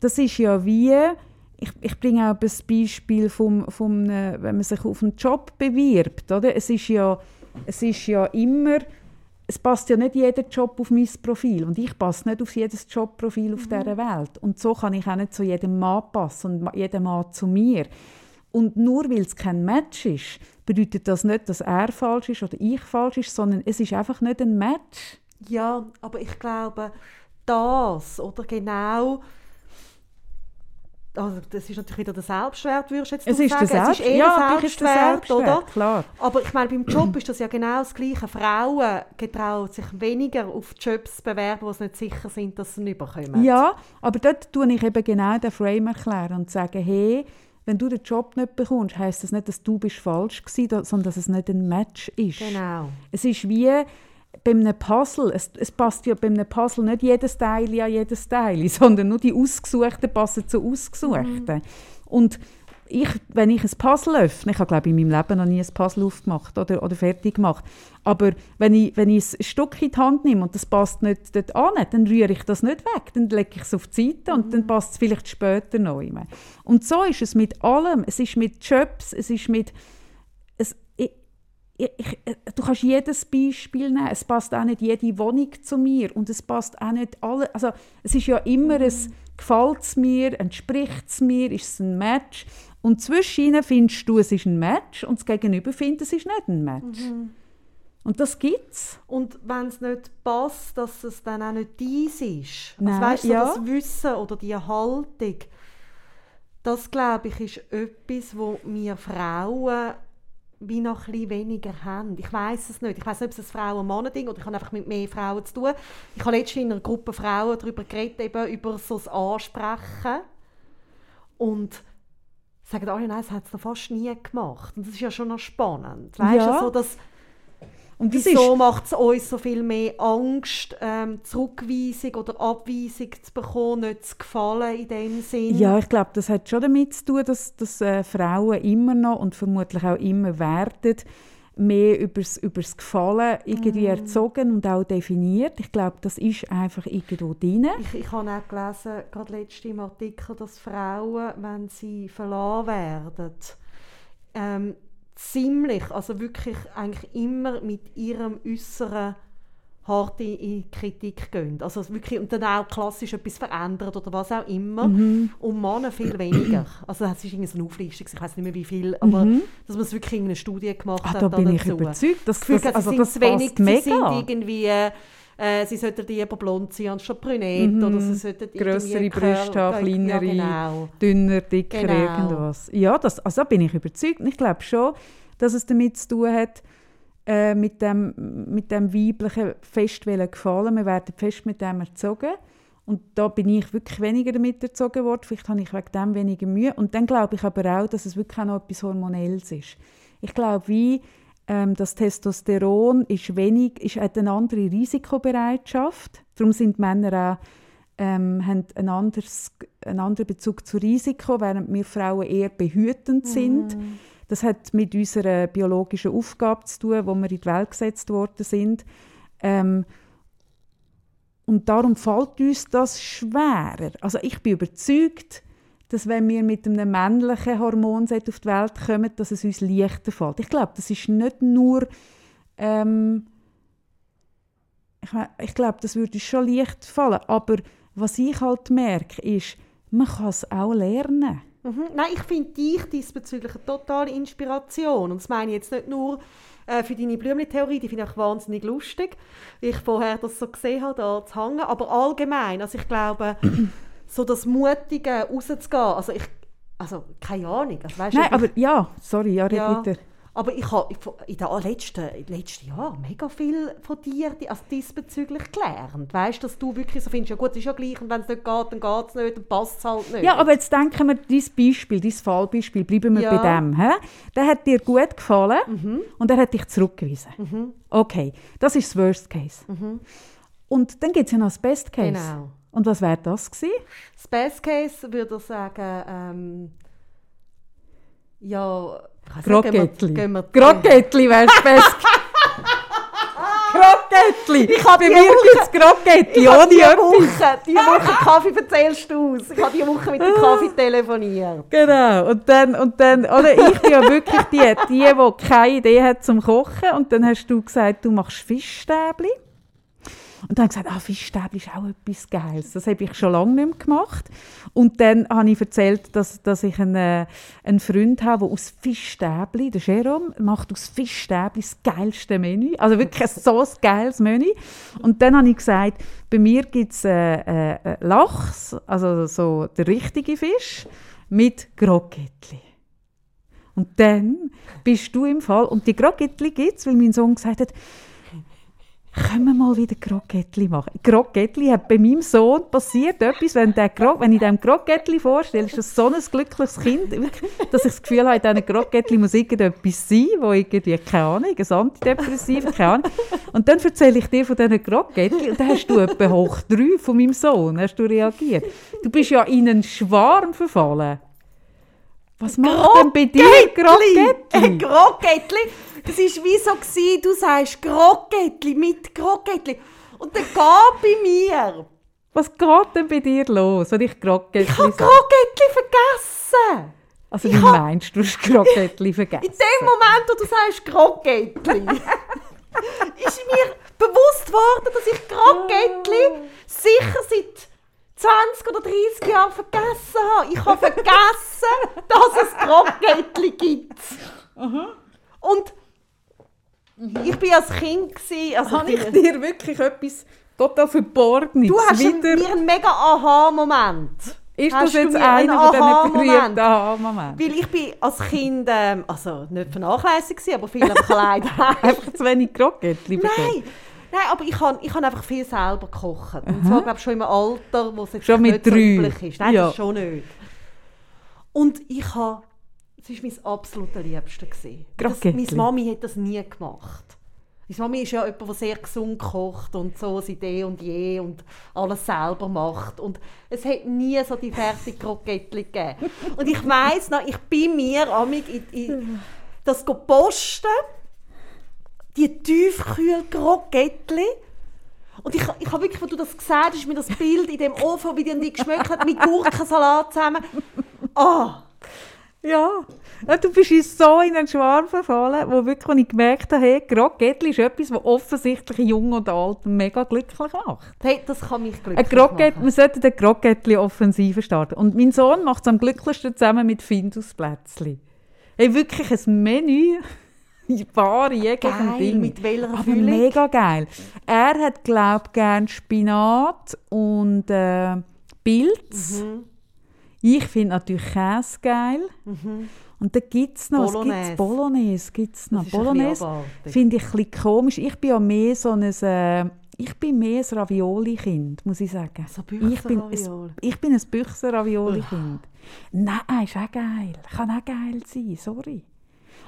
das ist ja wie, ich, ich bringe auch ein Beispiel vom, vom, äh, wenn man sich auf einen Job bewirbt, oder? Es ist ja, es ist ja immer, es passt ja nicht jeder Job auf mein Profil und ich passe nicht auf jedes Jobprofil auf dieser Welt. Und so kann ich auch nicht zu jedem Mann passen und jeder Mann zu mir. Und nur weil es kein Match ist, bedeutet das nicht, dass er falsch ist oder ich falsch ist, sondern es ist einfach nicht ein Match. Ja, aber ich glaube, das oder genau also das ist natürlich wieder der Selbstwert, würdest du jetzt Es ist sagen. Selbst es ist eher ja, Selbstwert, oder? klar. Aber ich meine, beim Job ist das ja genau das Gleiche. Frauen getrauen sich weniger auf Jobs bewerben, wo sie nicht sicher sind, dass sie ihn überkommen. Ja, aber dort tue ich eben genau den Frame erklären und sage, hey, wenn du den Job nicht bekommst, heisst das nicht, dass du bist falsch gewesen, sondern dass es nicht ein Match ist. Genau. Es ist wie bei einem Puzzle. Es, es passt ja bei einem Puzzle nicht jedes Teil an jedes Teil, sondern nur die Ausgesuchten passen zu Ausgesuchten. Und ich, wenn ich ein Puzzle öffne, ich habe glaube in meinem Leben noch nie ein Puzzle aufgemacht oder, oder fertig gemacht, aber wenn ich, wenn ich ein Stück in die Hand nehme und das passt nicht dort an, dann rühre ich das nicht weg, dann lege ich es auf die Seite und dann passt es vielleicht später noch immer. Und so ist es mit allem. Es ist mit Jobs, es ist mit ich, ich, du kannst jedes Beispiel nehmen. Es passt auch nicht jede Wohnung zu mir und es passt auch nicht alle. Also es ist ja immer ein gefällt es mir, entspricht es mir, ist es ein Match. Und zwischen ihnen findest du, es ist ein Match und das Gegenüber findet, es ist nicht ein Match. Und das gibt's. Und wenn es nicht passt, dass es dann auch nicht dies ist. Nein, also weißt du, ja. das Wissen oder die Haltung, das glaube ich ist etwas, wo wir Frauen wie noch ein weniger haben. Ich weiß es nicht. Ich weiß nicht, ob es ein Frauen-Mann-Ding oder ich habe einfach mit mehr Frauen zu tun. Ich habe letztens in einer Gruppe Frauen darüber geredet, eben über so das Ansprechen. Und sagen alle, nein, das hat es noch fast nie gemacht. Und das ist ja schon noch spannend. Weißt Ja. du, so dass Und das Wieso macht es uns so viel mehr Angst, ähm, Zurückweisung oder Abweisung zu bekommen, nicht zu gefallen in dem Sinn? ja, ich glaube, das hat schon damit zu tun, dass, dass äh, Frauen immer noch und vermutlich auch immer werden, mehr übers, übers Gefallen irgendwie erzogen und auch definiert. Ich glaube, das ist einfach irgendwo drin. Ich, ich habe auch gelesen, gerade letztens im Artikel, dass Frauen, wenn sie verlassen werden, ähm, ziemlich, also wirklich eigentlich immer mit ihrem Äußeren hart in, Kritik gehen. Also wirklich, und dann auch klassisch etwas verändert oder was auch immer. Mhm. Und Männer viel weniger. Also es ist irgendwie so eine Auflistung, ich weiß nicht mehr wie viel, aber dass man es wirklich in einer Studie gemacht Mhm. Ah, hat. da bin ich dazu. überzeugt. Das, Das Gefühl, das, also sie das sind zu wenig, sie mega. sind irgendwie, äh, sie sollten lieber blond sein anstatt brünett oder sie sollten Mhm. Grössere Kör- Brüste haben, ja, kleinere, genau. dünner, dicker, Genau. irgendwas. Ja, das, also da bin ich überzeugt. Ich glaube schon, dass es damit zu tun hat, äh, mit, dem, mit dem weiblichen fest wollen gefallen. Wir werden fest mit dem erzogen. Und da bin ich wirklich weniger damit erzogen worden. Vielleicht habe ich wegen dem weniger Mühe. Und dann glaube ich aber auch, dass es wirklich auch noch etwas Hormonelles ist. Ich glaube, wie das Testosteron ist wenig, ist, hat eine andere Risikobereitschaft. Darum sind Männer auch ähm, haben ein anderes, einen anderen Bezug zu Risiko, während wir Frauen eher behütend sind. Das hat mit unserer biologischen Aufgabe zu tun, wo wir in die Welt gesetzt worden sind. Ähm, und darum fällt uns das schwerer. Also ich bin überzeugt, dass wenn wir mit einem männlichen Hormonset auf die Welt kommen, dass es uns leichter fällt. Ich glaube, das ist nicht nur ähm, ich, ich glaube, das würde uns schon leicht fallen. Aber was ich halt merke, ist, man kann es auch lernen. Mhm. Nein, ich finde dich diesbezüglich eine totale Inspiration. Und das meine ich jetzt nicht nur äh, für deine Blümchen-Theorie, die finde ich wahnsinnig lustig, wie ich vorher das so gesehen habe, da zu hängen. Aber allgemein, also ich glaube, so das Mutige rauszugehen, also ich, also keine Ahnung. Also, weißt Nein, ich- aber ja, sorry, ja, red Ja. weiter. Aber ich habe in den letzten, letzten Jahren mega viel von dir also diesbezüglich gelernt. Weißt du, dass du wirklich so findest, ja gut, es ist ja gleich und wenn es nicht geht, dann geht es nicht, dann passt es halt nicht. Ja, aber jetzt denken wir, dein Beispiel, dein Fallbeispiel, bleiben wir Ja. Mhm. bei dem. He? Der hat dir gut gefallen und er hat dich zurückgewiesen. Okay, das ist das Worst Case. Und dann gibt es ja noch das Best Case. Mhm. Genau. Und was wäre das gewesen? Das Best Case würde ich sagen, ähm, ja, wir- Grogettli wäre das Best Grogettli! Ich habe Bei die mir Ich habe ohne etwas. Woche, diese Woche Kaffee erzählst du aus. Ich habe diese Woche mit dem Kaffee telefoniert. Genau, und dann, und dann oder ich bin ja wirklich die, die, die keine Idee hat zum Kochen. Und dann hast du gesagt, du machst Fischstäbli. Und dann habe ich gesagt, ah, Fischstäbli ist auch etwas Geiles. Das habe ich schon lange nicht mehr gemacht. Und dann habe ich erzählt, dass, dass ich einen, äh, einen Freund habe, der aus Fischstäbli, der Jerome, macht aus Fischstäbli das geilste Menü. Also wirklich so ein geiles Menü. Und dann habe ich gesagt, bei mir gibt es äh, äh, äh, Lachs, also so der richtige Fisch. mit Grogettli. Und dann bist du im Fall, und die Grogettli gibt es, weil mein Sohn gesagt hat, können wir mal wieder Grogettli machen. Grogettli hat bei meinem Sohn passiert etwas, wenn, der Gro wenn ich dem Grogettli vorstelle, ist das so ein glückliches Kind, dass ich das Gefühl habe, in diesem Grogettli muss irgendetwas sein, wo irgendwie, keine Ahnung, ein Antidepressiv, keine Ahnung. Und dann erzähle ich dir von diesen Grogettli und dann hast du etwa hoch drei von meinem Sohn, hast du reagiert. Du bist ja in einen Schwarm verfallen. Was macht denn bei dir Grogettli? Grogettli. Das war wie so, gewesen, du sagst Grogettli mit Grogettli. Und dann geht bei mir. Was geht denn bei dir los, wenn ich Grogettli Ich habe sage? Grogettli vergessen. Also ich wie hab- meinst du, du hast Grogettli vergessen? In dem Moment, wo du sagst Grogettli, ist mir bewusst worden, dass ich Grogettli sicher seit 20 oder 30 Jahren vergessen habe. Ich habe vergessen, dass es Grogettli gibt. Und ich war als Kind, gewesen, also Habe ich dir wirklich etwas total Verborgenes du hast wieder... mir einen mega Aha-Moment. Ist hast das jetzt einen einer von diesen Aha-Moment? berühmten Aha-Momenten? Weil ich bin als Kind, ähm, also nicht vernachlässigt, gewesen, aber viel Kleid Einfach zu wenig Grogettli bekommen? Nein, nein, aber ich habe ich einfach viel selber gekocht. Und zwar glaube schon im Alter, wo es jetzt Schon mit nicht so drei? üblich ist. Nein, Ja. das schon nicht. Und ich habe, es war mein absoluter. Das, Krokettli. meine Mami hat das nie gemacht. Meine Mami ist ja jemand, der sehr gesund kocht und so seit eh und je und alles selber macht. Und es hat nie so die fertigen Krokettli gegeben. Und ich weiss noch, ich bin mir amig in, in das posten die Tiefkühl-Krokettli. Und ich, ich habe wirklich, als du das gesagt hast, mir das Bild in dem Ofen, wie die die geschmeckt hat, mit Gurkensalat zusammen. Ah, Ja. ja, du bist in so in einen Schwarm verfallen, wo wirklich, wo ich gemerkt habe, hey, Grogettli ist etwas, das offensichtlich Jung und Alt mega glücklich macht. hey, das kann mich glücklich machen. wir sollten eine Grogettli-Offensive starten. Und mein Sohn macht es am glücklichsten zusammen mit Findusplätzli. Hey, wirklich ein Menü, Ware jeglichen Geil, Ding. mit welcher Aber Füllung? mega geil. Er hat, glaube ich, gerne Spinat und äh, Pilz. Mhm. Ich finde natürlich Käse geil. Und dann gibt es noch, Bolognese. es gibt's Bolognese. Gibt's noch. Bolognese finde ich ein bisschen komisch. Ich bin ja mehr so ein, äh, ich bin mehr ein Ravioli-Kind, muss ich sagen. So ich bin, ein- ich bin ein Büchser-Ravioli-Kind. Nein, ist auch geil. Kann auch geil sein, sorry.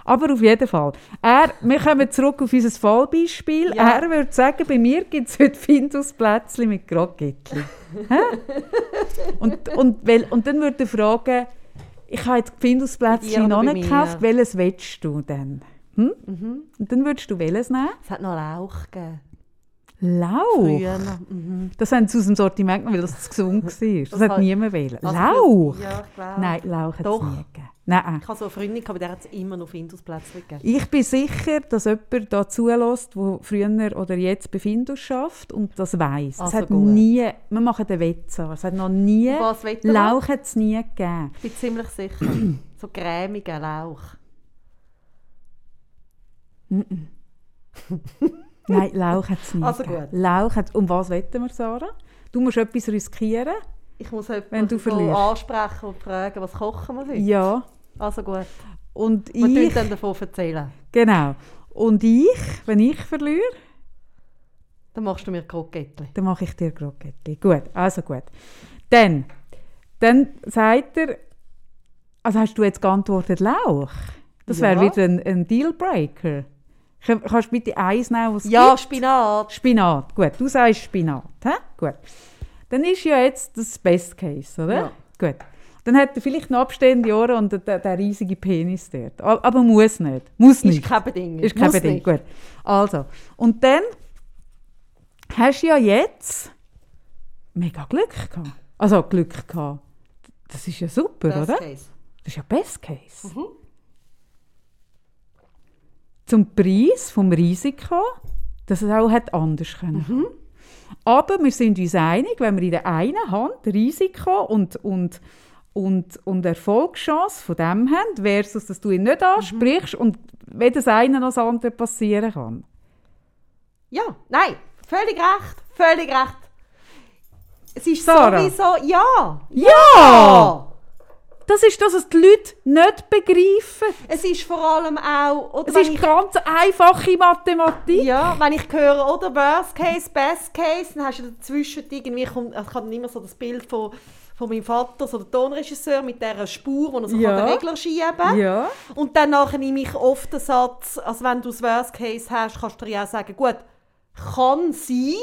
Aber auf jeden Fall. Er, wir kommen zurück auf unser Fallbeispiel. Ja. Er würde sagen, bei mir gibt es heute Findusplätzchen mit. Hä? und, und, und dann würde er fragen, ich habe jetzt Findusplätzchen oder noch nicht mir? gekauft, welches willst du denn? Hm? Mhm. Und dann würdest du welches nehmen? Es hat noch Lauch gegeben. Lauch? Mhm. Das haben sie aus dem Sortiment genommen, weil das zu gesund war. Das, Das hat niemand wählen. Also, Lauch? Ja. Nein, Lauch hat es nie gegeben. Nein. Ich habe so eine Freundin, bei der hat es immer noch Findusplätzchen gegeben. Ich bin sicher, dass jemand da zulässt, der früher oder jetzt bei Findus schafft und das weiss. Es Also hat gut. nie, wir machen den Wetzer, es hat noch nie, Lauch hat es nie gegeben. Ich bin ziemlich sicher. so cremiger Lauch. Nein, Lauch hat es nie Also gegeben. gut. Lauch hat, um was wetten wir, Sarah? Du musst etwas riskieren. Ich muss jemanden ansprechen und fragen, was kochen wir heute? Ja. Also gut. Und Wir ich, dann davon erzählen. genau. Und ich, wenn ich verliere, Dann machst du mir Krokettli. Dann mache ich dir Krokettli. Gut, also gut. Dann, dann sagt er, also hast du jetzt geantwortet Lauch? Das wäre Ja. wieder ein, ein Dealbreaker. Kann- Kannst du bitte eins nehmen, was Ja, gibt? Spinat. Spinat. Gut, du sagst Spinat. Hä? Gut. Dann ist ja jetzt das Best Case, oder? Ja. Gut. Dann hat er vielleicht noch abstehende Ohren und der, der riesige Penis dort. Aber muss nicht. Muss Ist nicht. kein Bedingung. Ist kein Bedingung. Gut. Also, und dann hast du ja jetzt mega Glück gehabt. Also Glück gehabt. Das ist ja super, Das oder? Case. Das ist ja Best Case. Mhm. Zum Preis vom Risiko, dass es auch hätte anders können. Mhm. Aber wir sind uns einig, wenn wir in der einen Hand Risiko und, und, und, und Erfolgschance von dem haben, versus dass du ihn nicht ansprichst und wenn das eine noch das andere passieren kann. Ja, nein, völlig recht, völlig recht. Es ist Sarah. sowieso, ja. Ja! das ist das, was die Leute nicht begreifen. Es ist vor allem auch... Oder Es ist ich, ganz einfache Mathematik. ja, wenn ich höre, oder Worst Case, Best Case, dann hast du dazwischen irgendwie, kommt, ich habe immer so das Bild von, von meinem Vater, so der Tonregisseur, mit dieser Spur, wo er so Ja. den Regler schieben kann. Ja. Und dann nachher nehme ich oft den Satz, also wenn du das Worst Case hast, kannst du dir ja auch sagen, gut, kann sein,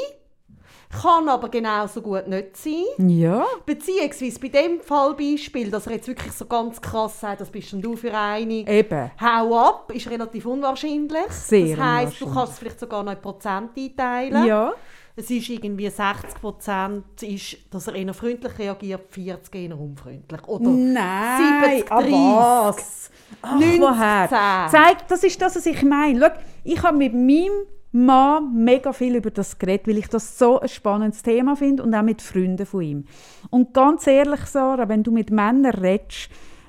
kann aber genauso gut nicht sein. Ja. Beziehungsweise bei dem Fallbeispiel, dass er jetzt wirklich so ganz krass sagt, das bist denn du für eine, Eben. hau ab, ist relativ unwahrscheinlich. Sehr das heisst, du kannst es vielleicht sogar noch in Prozent einteilen. Ja. Es ist irgendwie 60 Prozent, ist, dass er eher freundlich reagiert, 40 eher unfreundlich. Oder Nein, 70, ah, 30. was? Ach, 90, woher? 10. Zeig, das ist das, was ich meine. Schau, ich habe mit meinem Mann mega viel über das geredet, weil ich das so ein spannendes Thema finde und auch mit Freunden von ihm. Und ganz ehrlich, Sarah, wenn du mit Männern redest,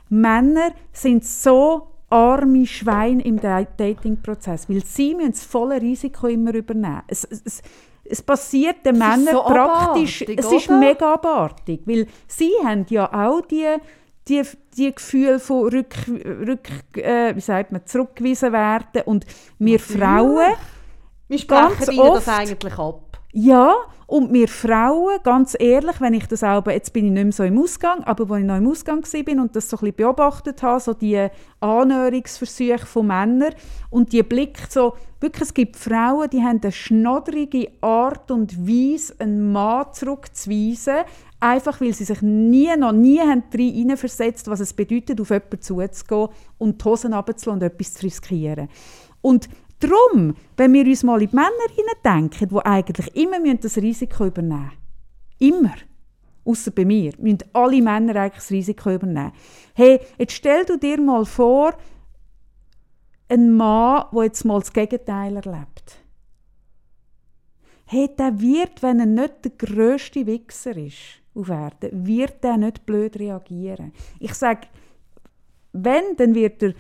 Männer sind so arme Schweine im Da- Datingprozess, weil sie müssen das volle Risiko immer übernehmen. Es, es, es, passiert den ist Männern so praktisch, es ist oder? mega abartig, weil sie haben ja auch die, die, die Gefühle von rück, rück, äh, wie sagt man, zurückgewiesen werden und wir Frauen, Wir Ganz sprechen ihnen das eigentlich ab. Ja, und wir Frauen, ganz ehrlich, wenn ich das auch, jetzt bin ich nicht mehr so im Ausgang, aber als ich noch im Ausgang war und das so ein bisschen beobachtet habe, so die Annäherungsversuche von Männern und die Blick so, wirklich, es gibt Frauen, die haben eine schnodderige Art und Weise, einen Mann zurückzuweisen, einfach weil sie sich nie, noch nie haben hineinversetzt was es bedeutet, auf jemanden zuzugehen und die Hosen runterzulassen und etwas zu riskieren. Und darum, wenn wir uns mal in die Männer hineindenken, die eigentlich immer das Risiko übernehmen müssen, immer, außer bei mir, müssen alle Männer eigentlich das Risiko übernehmen. Hey, jetzt stell du dir mal vor, ein Mann, der jetzt mal das Gegenteil erlebt. Hey, der wird, wenn er nicht der grösste Wichser ist auf Erden, wird er nicht blöd reagieren. Ich sage, wenn, dann wird er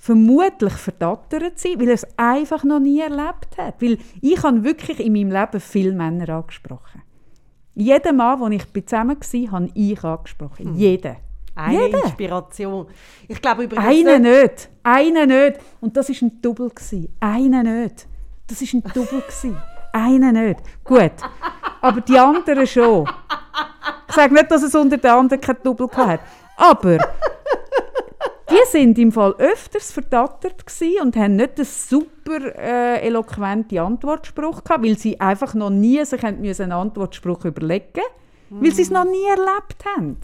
vermutlich verdattert sein, weil er es einfach noch nie erlebt hat. Weil ich habe wirklich in meinem Leben viele Männer angesprochen. Jeden Mann, den ich zusammen war, habe ich angesprochen. Jeden. Eine Jeden. Inspiration. Ich glaube übrigens Einen nicht-. Einen nicht. Und das war ein Double. Einen nicht. Das war ein Double. Einen nicht. Gut. Aber die anderen schon. Ich sage nicht, dass es unter den anderen kein Double hat. Aber die sind im Fall öfters verdattert und haben nicht einen super äh, eloquente Antwortspruch gehabt, weil sie einfach noch nie sich einen Antwortspruch überlegen weil sie es noch nie erlebt haben.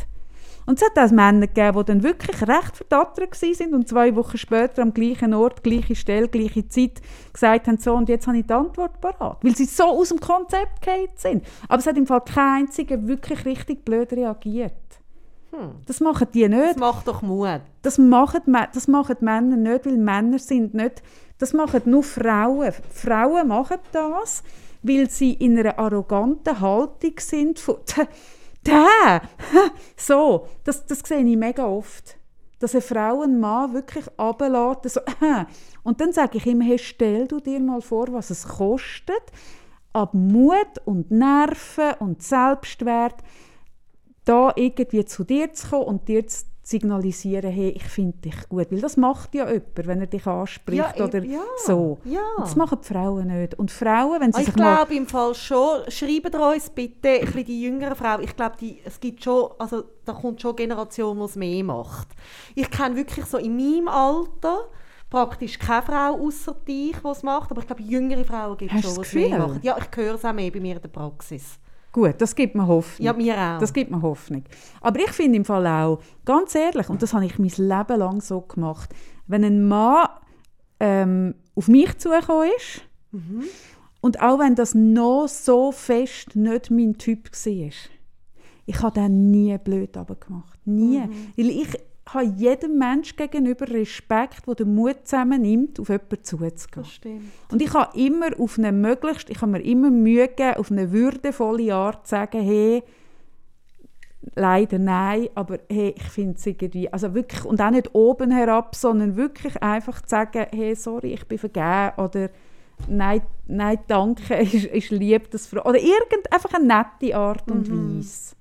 Und es hat auch Männer gegeben, die dann wirklich recht verdattert sind und zwei Wochen später am gleichen Ort, gleiche Stelle, gleiche Zeit gesagt haben, so und jetzt habe ich die Antwort parat. Weil sie so aus dem Konzept gefallen sind. Aber es hat im Fall kein einziger wirklich richtig blöd reagiert. Das machen die nicht. Das macht doch Mut. Das machen, das machen Männer nicht, weil Männer sind nicht... Das machen nur Frauen. Frauen machen das, weil sie in einer arroganten Haltung sind von «Tch, «Der! So, das, das sehe ich mega oft. Dass eine Frau einen Mann wirklich runterlässt. So, und dann sage ich immer, hey, stell du dir mal vor, was es kostet, ab Mut und Nerven und Selbstwert da irgendwie zu dir zu kommen und dir zu signalisieren, hey, ich finde dich gut. Weil das macht ja jemand, wenn er dich anspricht Ja, oder ja, so. ja. Das machen die Frauen nicht. Und Frauen, wenn sie Ah, Ich glaube im Fall schon, schreibt uns bitte ein bisschen die jüngeren Frauen. Ich glaube, es gibt schon, also da kommt schon eine Generation, die es mehr macht. Ich kenne wirklich so in meinem Alter praktisch keine Frau außer dich, die es macht, aber ich glaube, jüngere Frauen gibt es schon, die es mehr machen. Ja, ich höre es auch mehr bei mir in der Praxis. Gut, das gibt mir Hoffnung. Ja, mir auch. Das gibt mir Hoffnung. Aber ich finde im Fall auch, ganz ehrlich, und das habe ich mein Leben lang so gemacht, wenn ein Mann ähm, auf mich zugekommen ist und auch wenn das noch so fest nicht mein Typ war, ich habe den nie blöd gemacht. Nie. Weil ich habe jedem Menschen gegenüber Respekt, der den Mut zusammennimmt, auf jemanden zuzugehen. Und ich habe immer auf eine möglichst, ich habe mir immer Mühe gegeben, auf eine würdevolle Art zu sagen, hey, leider nein, aber hey, ich finde es irgendwie, also wirklich, und auch nicht oben herab, sondern wirklich einfach zu sagen, hey, sorry, ich bin vergeben, oder nein, nein danke, ist, ist lieb, das Frau, oder irgend, einfach eine nette Art und Weise.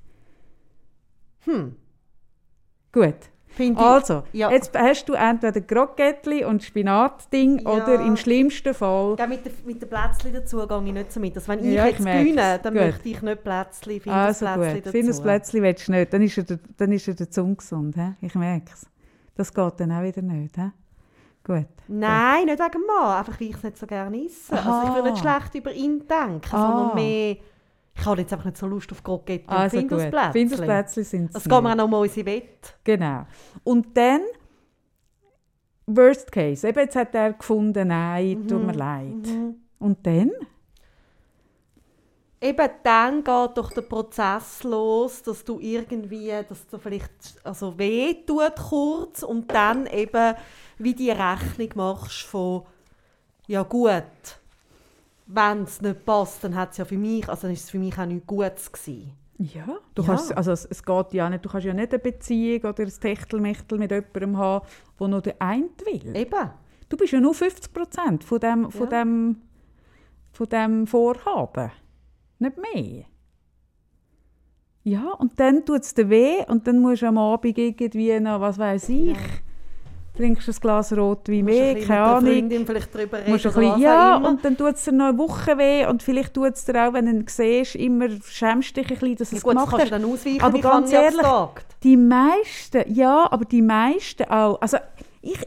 Hm. Gut. Finde ich- Also, ja. jetzt hast du entweder Krokettli und Spinatding Ja. oder im schlimmsten Fall... Ja, mit den mit den Plätzchen dazu gehe ich nicht so mit. Also wenn ich Ja, ich jetzt gewinne, dann Gut. möchte ich nicht Plätzchen, Also Findersplätzchen gut, dazu. Findersplätzli willst du nicht, dann ist er, der- dann ist er der ungesund. He? Ich merke es. Das geht dann auch wieder nicht. He? Gut. Nein, nicht wegen Mann, einfach weil ich es nicht so gerne esse. Also ich würde nicht schlecht über ihn denken, Ah. sondern mehr... Ich habe jetzt einfach nicht so Lust auf Kroketten und Also gut. Findersplätzchen. Findersplätzli sind es Es geht mir auch noch mal unsere Wette. Genau. Und dann, worst case, eben jetzt hat er gefunden, nein, tut mir leid. Und dann? Eben dann geht doch der Prozess los, dass du irgendwie, dass du vielleicht also weh tut kurz und dann eben wie die Rechnung machst von ja gut, wenn es nicht passt, dann hat es ja für mich, also dann ist es für mich auch nicht Gutes gewesen. Ja, du Ja. Kannst, also es, es geht ja nicht, du kannst ja nicht eine Beziehung oder ein Techtelmechtel mit jemandem haben, der nur der eine will. Eben. Du bist ja nur 50 Prozent von dem, von, Ja. dem, von dem Vorhaben. Nicht mehr. Ja, und dann tut es dir weh und dann musst du am Abend irgendwie noch, was weiß ich, trinkst ein Glas Rotwein mehr, keine Ahnung. Freundin vielleicht darüber reden Musst ein bisschen, ja, und dann tut es dir noch eine Woche weh und vielleicht tut es dir auch, wenn du ihn siehst, immer schämst dich ein bisschen, dass ja, es gut, gemacht hat. dann ausweichen, Aber ganz ehrlich, absagt. Die meisten, ja, aber die meisten auch. Also ich,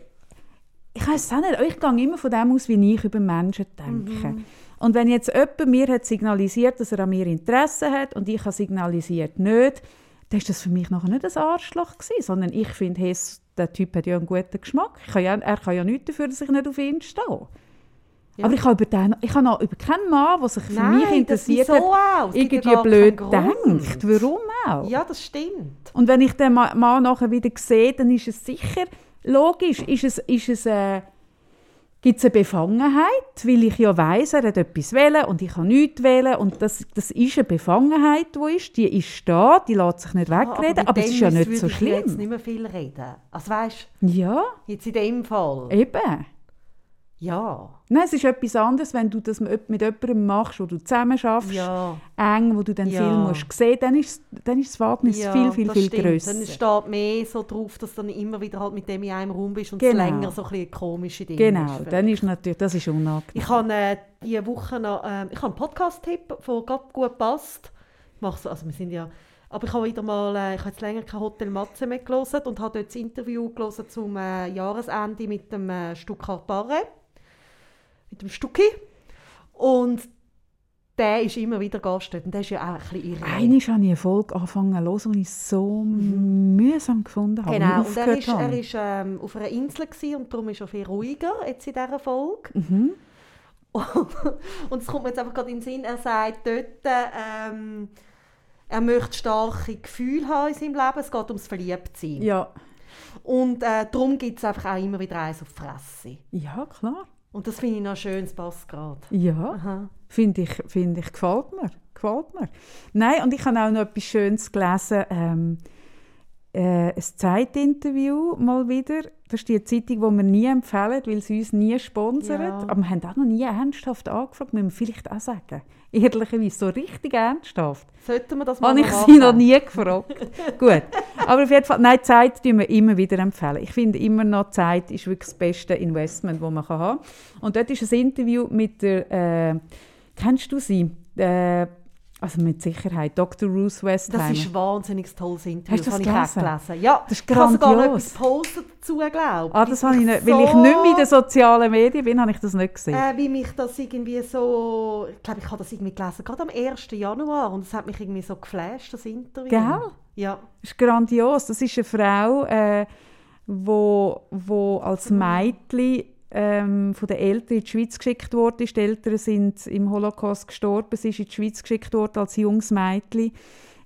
ich weiß es auch nicht, ich gehe immer von dem aus, wie ich über Menschen denke. Mhm. Und wenn jetzt jemand mir hat signalisiert, dass er an mir Interesse hat und ich habe signalisiert nicht, dann ist das für mich nachher nicht ein Arschloch gewesen, sondern ich finde, hey, der Typ hat ja einen guten Geschmack. Kann ja, er kann ja nichts dafür, dass ich nicht auf ihn stehe. Ja. Aber ich habe, über den, ich habe über keinen Mann, der sich für Nein, mich interessiert wieso hat, irgendwie blöd denkt. Warum auch? Ja, das stimmt. Und wenn ich den Ma- Mann nachher wieder sehe, dann ist es sicher logisch, ist es, ist es, äh, gibt es eine Befangenheit, weil ich ja weiss, er hat etwas wählen und ich kann nichts wählen und das, das ist eine Befangenheit, die ist, die ist da, die lässt sich nicht Ja, aber wegreden, mit aber, es ist ja nicht so ich jetzt schlimm. nicht mehr viel reden. Also weißt Ja, jetzt in dem Fall. eben. Ja. Nein, es ist etwas anderes, wenn du das mit jemandem machst, wo du zusammen schaffst, Ja. eng, wo du dann Ja. viel musst sehen, dann ist, dann ist das Wagnis ja, viel, viel, viel grösser. Dann steht mehr so drauf, dass du dann immer wieder halt mit dem in einem Raum bist und Genau. es länger so ein bisschen komische Dinge Genau, ist. dann ist natürlich, das ist unangenehm. Ich habe äh, diese Woche noch äh, ich habe einen Podcast-Tipp, der gerade gut passt. Ich mache so, also wir sind ja, aber ich habe wieder mal, äh, ich habe jetzt länger kein Hotel Matze mehr gelesen und habe dort das Interview gelesen zum äh, Jahresende mit dem äh, Stuttgart Barre, mit dem Stucki. Und der ist immer wieder Gast dort und der ist ja auch ein bisschen irre. Einmal habe ich eine Folge angefangen zu hören, die ich so mühsam gefunden habe. Genau, und er ist, er ist ähm, auf einer Insel gewesen und darum ist er viel ruhiger jetzt in dieser Folge. Mhm. und es kommt mir jetzt einfach gerade in den Sinn, er sagt dort, ähm, er möchte starke Gefühle haben in seinem Leben, es geht ums Verliebtsein. Ja. Und äh, darum gibt es einfach auch immer wieder eins auf die Fresse. ja, klar. Und das finde ich noch schön, das passt gerade. Ja, finde ich, find ich, gefällt mir. Gefällt mir. Nein, und ich habe auch noch etwas Schönes gelesen. Ähm, äh, ein Zeitinterview mal wieder. Das ist die Zeitung, die wir nie empfehlen, weil sie uns nie sponsert. Ja. Aber wir haben auch noch nie ernsthaft angefragt, müssen wir vielleicht auch sagen. Ehrlicherweise, so richtig ernsthaft. Sollten wir das mal Habe ich sie noch nie gefragt. Gut. Aber auf jeden Fall, nein, Zeit tun wir immer wieder empfehlen. Ich finde immer noch, Zeit ist wirklich das beste Investment, das man haben kann. Und dort ist ein Interview mit der, äh, kennst du sie? Äh, also mit Sicherheit, Dr. Ruth Westheimer. Das ist ein wahnsinnig tolles Interview. Hast du das habe ich auch gelesen? gelesen. Ja, Das ist ich habe sogar noch grandios. etwas gepostet dazu, glaube ah, das habe ich nicht, so, weil ich nicht mehr in den sozialen Medien bin, habe ich das nicht gesehen. Äh, wie mich das irgendwie so... Ich glaube, ich habe das irgendwie gelesen, gerade am 1. Januar. Und es hat mich irgendwie so geflasht, das Interview. Gell? Ja. Das ist grandios. Das ist eine Frau, äh, wo, wo als Mädchen ähm, von den Eltern in die Schweiz geschickt wurde. Die Eltern sind im Holocaust gestorben. Sie ist in die Schweiz geschickt worden als junges Mädchen.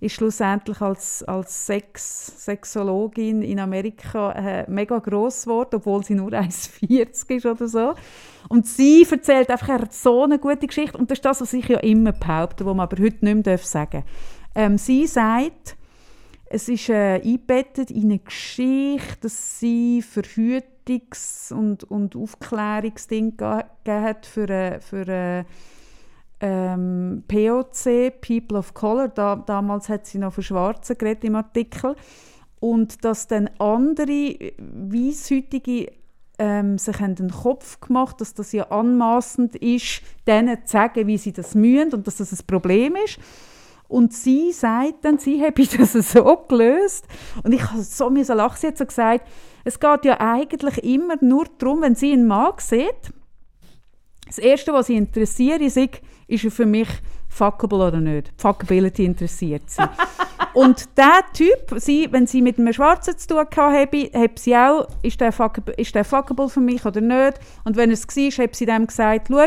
Ist schlussendlich als, als Sex, Sexologin in Amerika äh, mega gross geworden, obwohl sie nur 1,40 ist oder so. Und sie erzählt einfach, er hat so eine gute Geschichte. Und das ist das, was ich ja immer behaupte, was man aber heute nicht mehr sagen darf. Ähm, sie sagt, es ist äh, eingebettet in eine Geschichte, dass sie Verhütungs- und, und Aufklärungsding ge- gegeben hat für, äh, für äh, ähm, POC, People of Color. Da, damals hat sie noch für Schwarze geredet im Artikel. und dass dann andere Weisshütige ähm, sich haben den Kopf gemacht, dass das ja anmaßend ist, denen zu sagen, wie sie das mühen und dass das ein Problem ist. Und sie sagt dann, sie habe das so gelöst. Und ich habe so lachen. Sie hat so gesagt, es geht ja eigentlich immer nur darum, wenn sie einen Mann sieht, das Erste, was sie interessiert, ist, ist er für mich fuckable oder nicht. Fuckability interessiert sie. Und der Typ, sie, wenn sie mit einem Schwarzen zu tun hatte, hat sie auch, ist der, fuckable, ist der fuckable für mich oder nicht? Und wenn es war, hat sie dem gesagt, schau,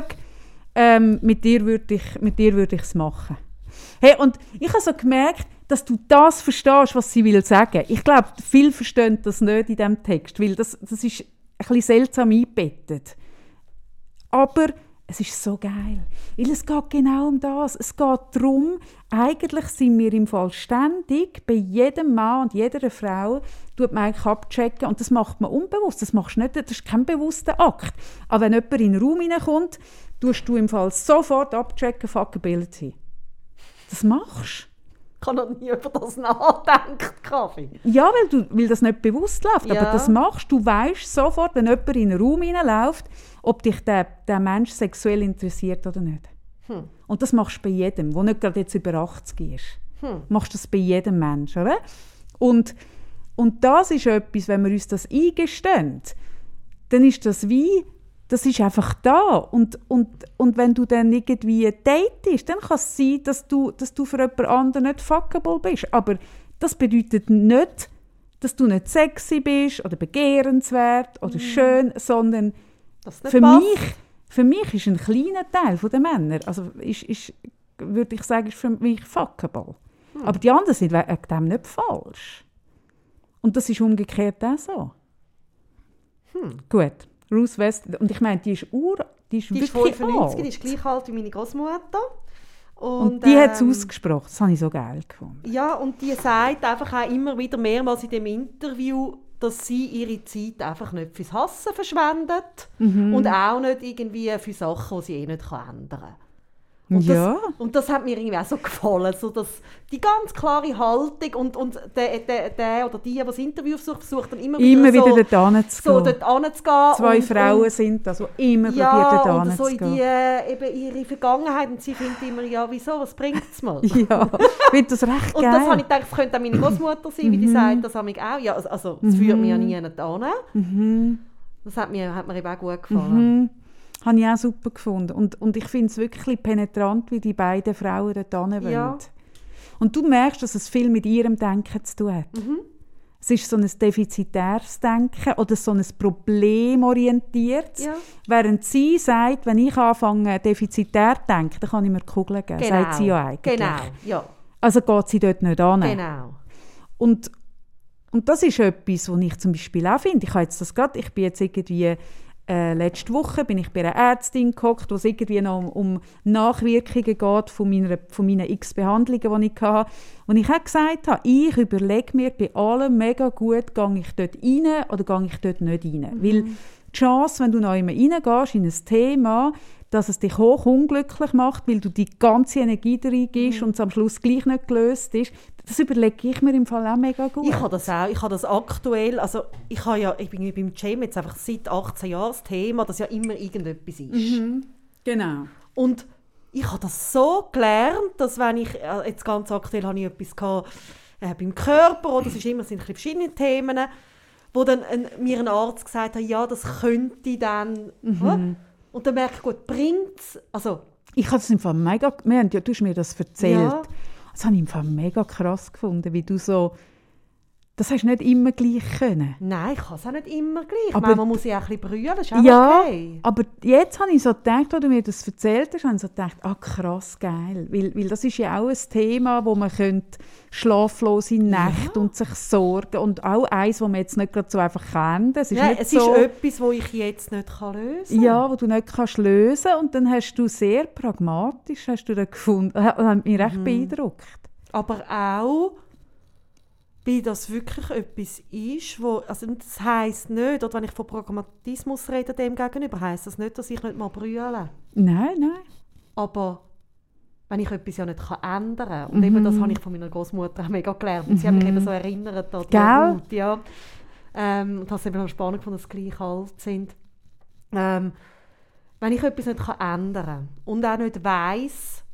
ähm, mit dir würde ich es machen. Hey, und ich habe so gemerkt, dass du das verstehst, was sie will sagen. Ich glaube, viele verstehen das nicht in diesem Text, weil das, das ist ein seltsam eingebettet. Aber es ist so geil. Weil es geht genau um das. Es geht darum, eigentlich sind wir im Fall ständig, bei jedem Mann und jeder Frau, tut man eigentlich abchecken. Und das macht man unbewusst. Das, machst nicht, das ist kein bewusster Akt. Aber wenn jemand in den Raum hineinkommt, tust du im Fall sofort abchecken, Fuckability. Das machst du habe noch nie über das nachgedacht, Kaffee. Ja, weil, du, weil das nicht bewusst läuft. Ja. Aber das machst du. Weißt sofort, wenn jemand in einen Raum hineinläuft, ob dich der, der Mensch sexuell interessiert oder nicht. Hm. Und das machst du bei jedem, der nicht gerade jetzt über 80 ist. Hm. Machst du das bei jedem Menschen, oder? Und, und das ist etwas, wenn wir uns das eingestehen, dann ist das wie das ist einfach da. Und, und, und wenn du dann irgendwie datest, dann kann es sein, dass du, dass du für jemand anderen nicht fuckable bist. Aber das bedeutet nicht, dass du nicht sexy bist oder begehrenswert oder mhm. schön, sondern für mich, für mich ist ein kleiner Teil der Männer, also ist, ist, würde ich sagen, ist für mich fuckable. Mhm. Aber die anderen sind wegen dem nicht falsch. Und das ist umgekehrt auch so. Hm. Gut. Ruth West, und ich meine, die ist ur, die ist die wirklich ist 95, alt. die ist gleich alt wie meine Großmutter. Und, und, die ähm, hat es ausgesprochen, das habe ich so geil gefunden. Ja, und die sagt einfach auch immer wieder mehrmals in dem Interview, dass sie ihre Zeit einfach nicht fürs Hassen verschwendet mhm. und auch nicht irgendwie für Sachen, die sie eh nicht ändern kann. Und ja. Das, und das hat mir irgendwie auch so gefallen, so dass die ganz klare Haltung und, und der, der, der oder die, die das Interview versucht, versucht dann immer, immer wieder, so, dort hinzugehen. So dort hinzugehen. Zwei und, Frauen und, sind das, die immer ja, probiert, dort und so in die, äh, eben ihre Vergangenheit und sie findet immer, ja wieso, was bringt es mal? ja, finde das recht geil. Und das habe ich gedacht, das könnte auch meine Großmutter sein, wie die mhm. sagt, das habe ich auch. Ja, also, also das führt mich ja nie hin. Mhm. Das hat mir, hat mir eben auch gut gefallen. Habe ich auch super gefunden. Und, und ich finde es wirklich penetrant, wie die beiden Frauen dort hinwollen. Ja. Und du merkst, dass es viel mit ihrem Denken zu tun hat. Mhm. Es ist so ein defizitäres Denken oder so ein problemorientiertes. Ja. Während sie sagt, wenn ich anfange defizitär zu denken, dann kann ich mir Kugeln geben. Genau. Sagt sie ja eigentlich. Genau, ja. Also geht sie dort nicht an. Genau. Und, und das ist etwas, was ich zum Beispiel auch finde. Ich, habe jetzt das grad, ich bin jetzt irgendwie äh, letzte Woche bin ich bei einer Ärztin gehockt, wo es irgendwie noch um, um Nachwirkungen geht von, meiner, von meinen x Behandlungen, die ich hatte. Und ich habe gesagt, ich überlege mir bei allem mega gut, gehe ich dort rein oder gehe ich dort nicht rein. Mhm. Weil die Chance, wenn du noch einmal reingehst in ein Thema, dass es dich hoch unglücklich macht, weil du die ganze Energie reingibst mhm. und es am Schluss gleich nicht gelöst ist, das überlege ich mir im Fall auch mega gut. Ich habe das auch. Ich habe das aktuell, also ich, habe ja, ich bin beim Jam jetzt einfach seit 18 Jahren das Thema, dass ja immer irgendetwas ist. Mhm. Genau. Und ich habe das so gelernt, dass wenn ich, äh, jetzt ganz aktuell habe ich etwas gehabt, äh, beim Körper, oder das ist immer, sind verschiedene Themen, wo dann ein, mir ein Arzt gesagt hat, ja, das könnte dann... Mhm. Und dann merke ich, gut, bringt es... Also, ich habe es im Fall mega... Wir haben, ja, du hast mir das erzählt. Ja. Das habe ich im Fall mega krass gefunden, wie du so das hast du nicht immer gleich können. Nein, ich kann es auch nicht immer gleich. Aber man muss ja auch ein bisschen brüllen, das ist auch ja, okay. aber jetzt habe ich so gedacht, als du mir das erzählt hast, habe ich so gedacht, ah krass, geil. Weil, weil das ist ja auch ein Thema, wo man könnte schlaflose Nächte ja. und sich Sorgen und auch eins, das man jetzt nicht gerade so einfach kennt. Es ist, ja, nicht es so, ist etwas, das ich jetzt nicht lösen kann. Ja, wo du nicht kannst lösen und dann hast du sehr pragmatisch hast du das gefunden. Das hat mich recht mhm. beeindruckt. Aber auch weil das wirklich etwas ist, wo, also das heisst nicht, oder wenn ich von Pragmatismus rede dem gegenüber, heisst das nicht, dass ich nicht mal brülle. Nein, nein. Aber wenn ich etwas ja nicht kann ändern kann. Und eben das habe ich von meiner Großmutter auch mega gelernt. Und sie hat mich eben so erinnert an die? Ruth, ja. Ähm, und das ist eben noch spannend dass sie gleich alt sind. Ähm, wenn ich etwas nicht kann ändern kann und auch nicht weiss,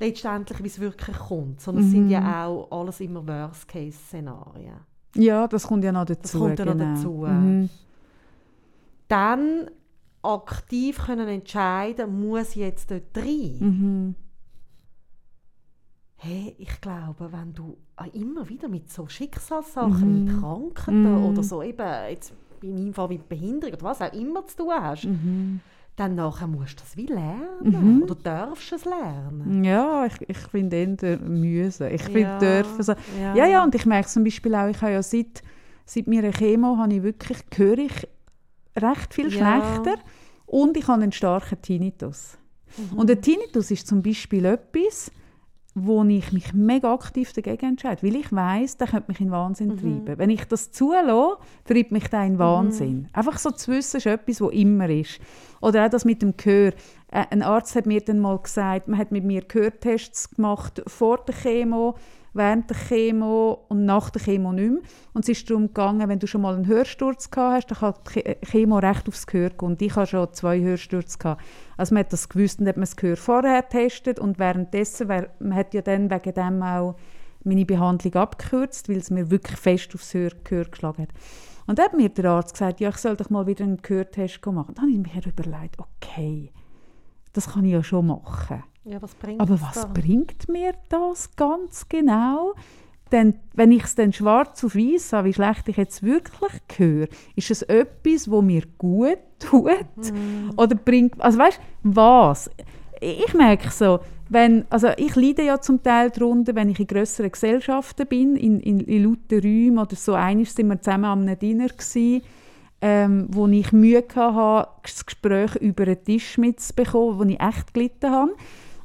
letztendlich, wie es wirklich kommt, sondern es sind ja auch alles immer Worst-Case-Szenarien. Ja, das kommt ja noch dazu. Das kommt ja noch genau. dazu. Mhm. Dann aktiv können entscheiden, muss ich jetzt dort rein? Mhm. Hey, ich glaube, wenn du immer wieder mit so Schicksalssachen, mit Krankheiten Mhm. oder so eben, jetzt in meinem Fall mit Behinderung oder was auch immer zu tun hast, Mhm. Dann nachher musst du das wie lernen oder darfst es lernen. Ja, ich, ich finde eher müssen. Ich finde Ja, dürfen so. ja. Ja. ja, und ich merke zum Beispiel auch, ich habe ja seit, seit meiner Chemo habe ich wirklich, höre ich recht viel Ja. schlechter und ich habe einen starken Tinnitus. Mhm. Und der Tinnitus ist zum Beispiel etwas, wo ich mich mega aktiv dagegen entscheide, weil ich weiß, der könnte mich in Wahnsinn Mhm. treiben. Wenn ich das zulasse, treibt mich der in Wahnsinn. Einfach so zu wissen, ist etwas, was immer ist. Oder auch das mit dem Gehör. Äh, ein Arzt hat mir dann mal gesagt, man hat mit mir Gehörtests gemacht vor der Chemo, während der Chemo und nach der Chemo nicht mehr. Und es ist darum gegangen, wenn du schon mal einen Hörsturz gehabt hast, dann kann die Che- Chemo recht aufs Gehör gehen. Und ich hatte schon zwei Hörstürze. Gehabt. Also man hat das gewusst und hat man das Gehör vorher getestet und währenddessen, wär- man hat ja dann wegen dem auch meine Behandlung abgekürzt, weil es mir wirklich fest aufs Hör- Gehör geschlagen hat. Und dann hat mir der Arzt gesagt, ja, ich soll doch mal wieder einen Gehörtest machen. Dann habe ich mir überlegt, okay, das kann ich ja schon machen. Ja, was Aber was da? bringt mir das ganz genau? Denn wenn ich es dann schwarz auf weiß habe, wie schlecht ich jetzt wirklich höre, ist es etwas, wo mir gut tut? Mhm. Oder bringt, also weißt was? Ich merke so, wenn, also ich leide ja zum Teil darunter, wenn ich in grösseren Gesellschaften bin, in, in, in lauten Räumen oder so. Einmal sind wir zusammen am einem Dinner gewesen, ähm, wo ich Mühe hatte, das Gespräch über den Tisch mitzubekommen, wo ich echt gelitten habe.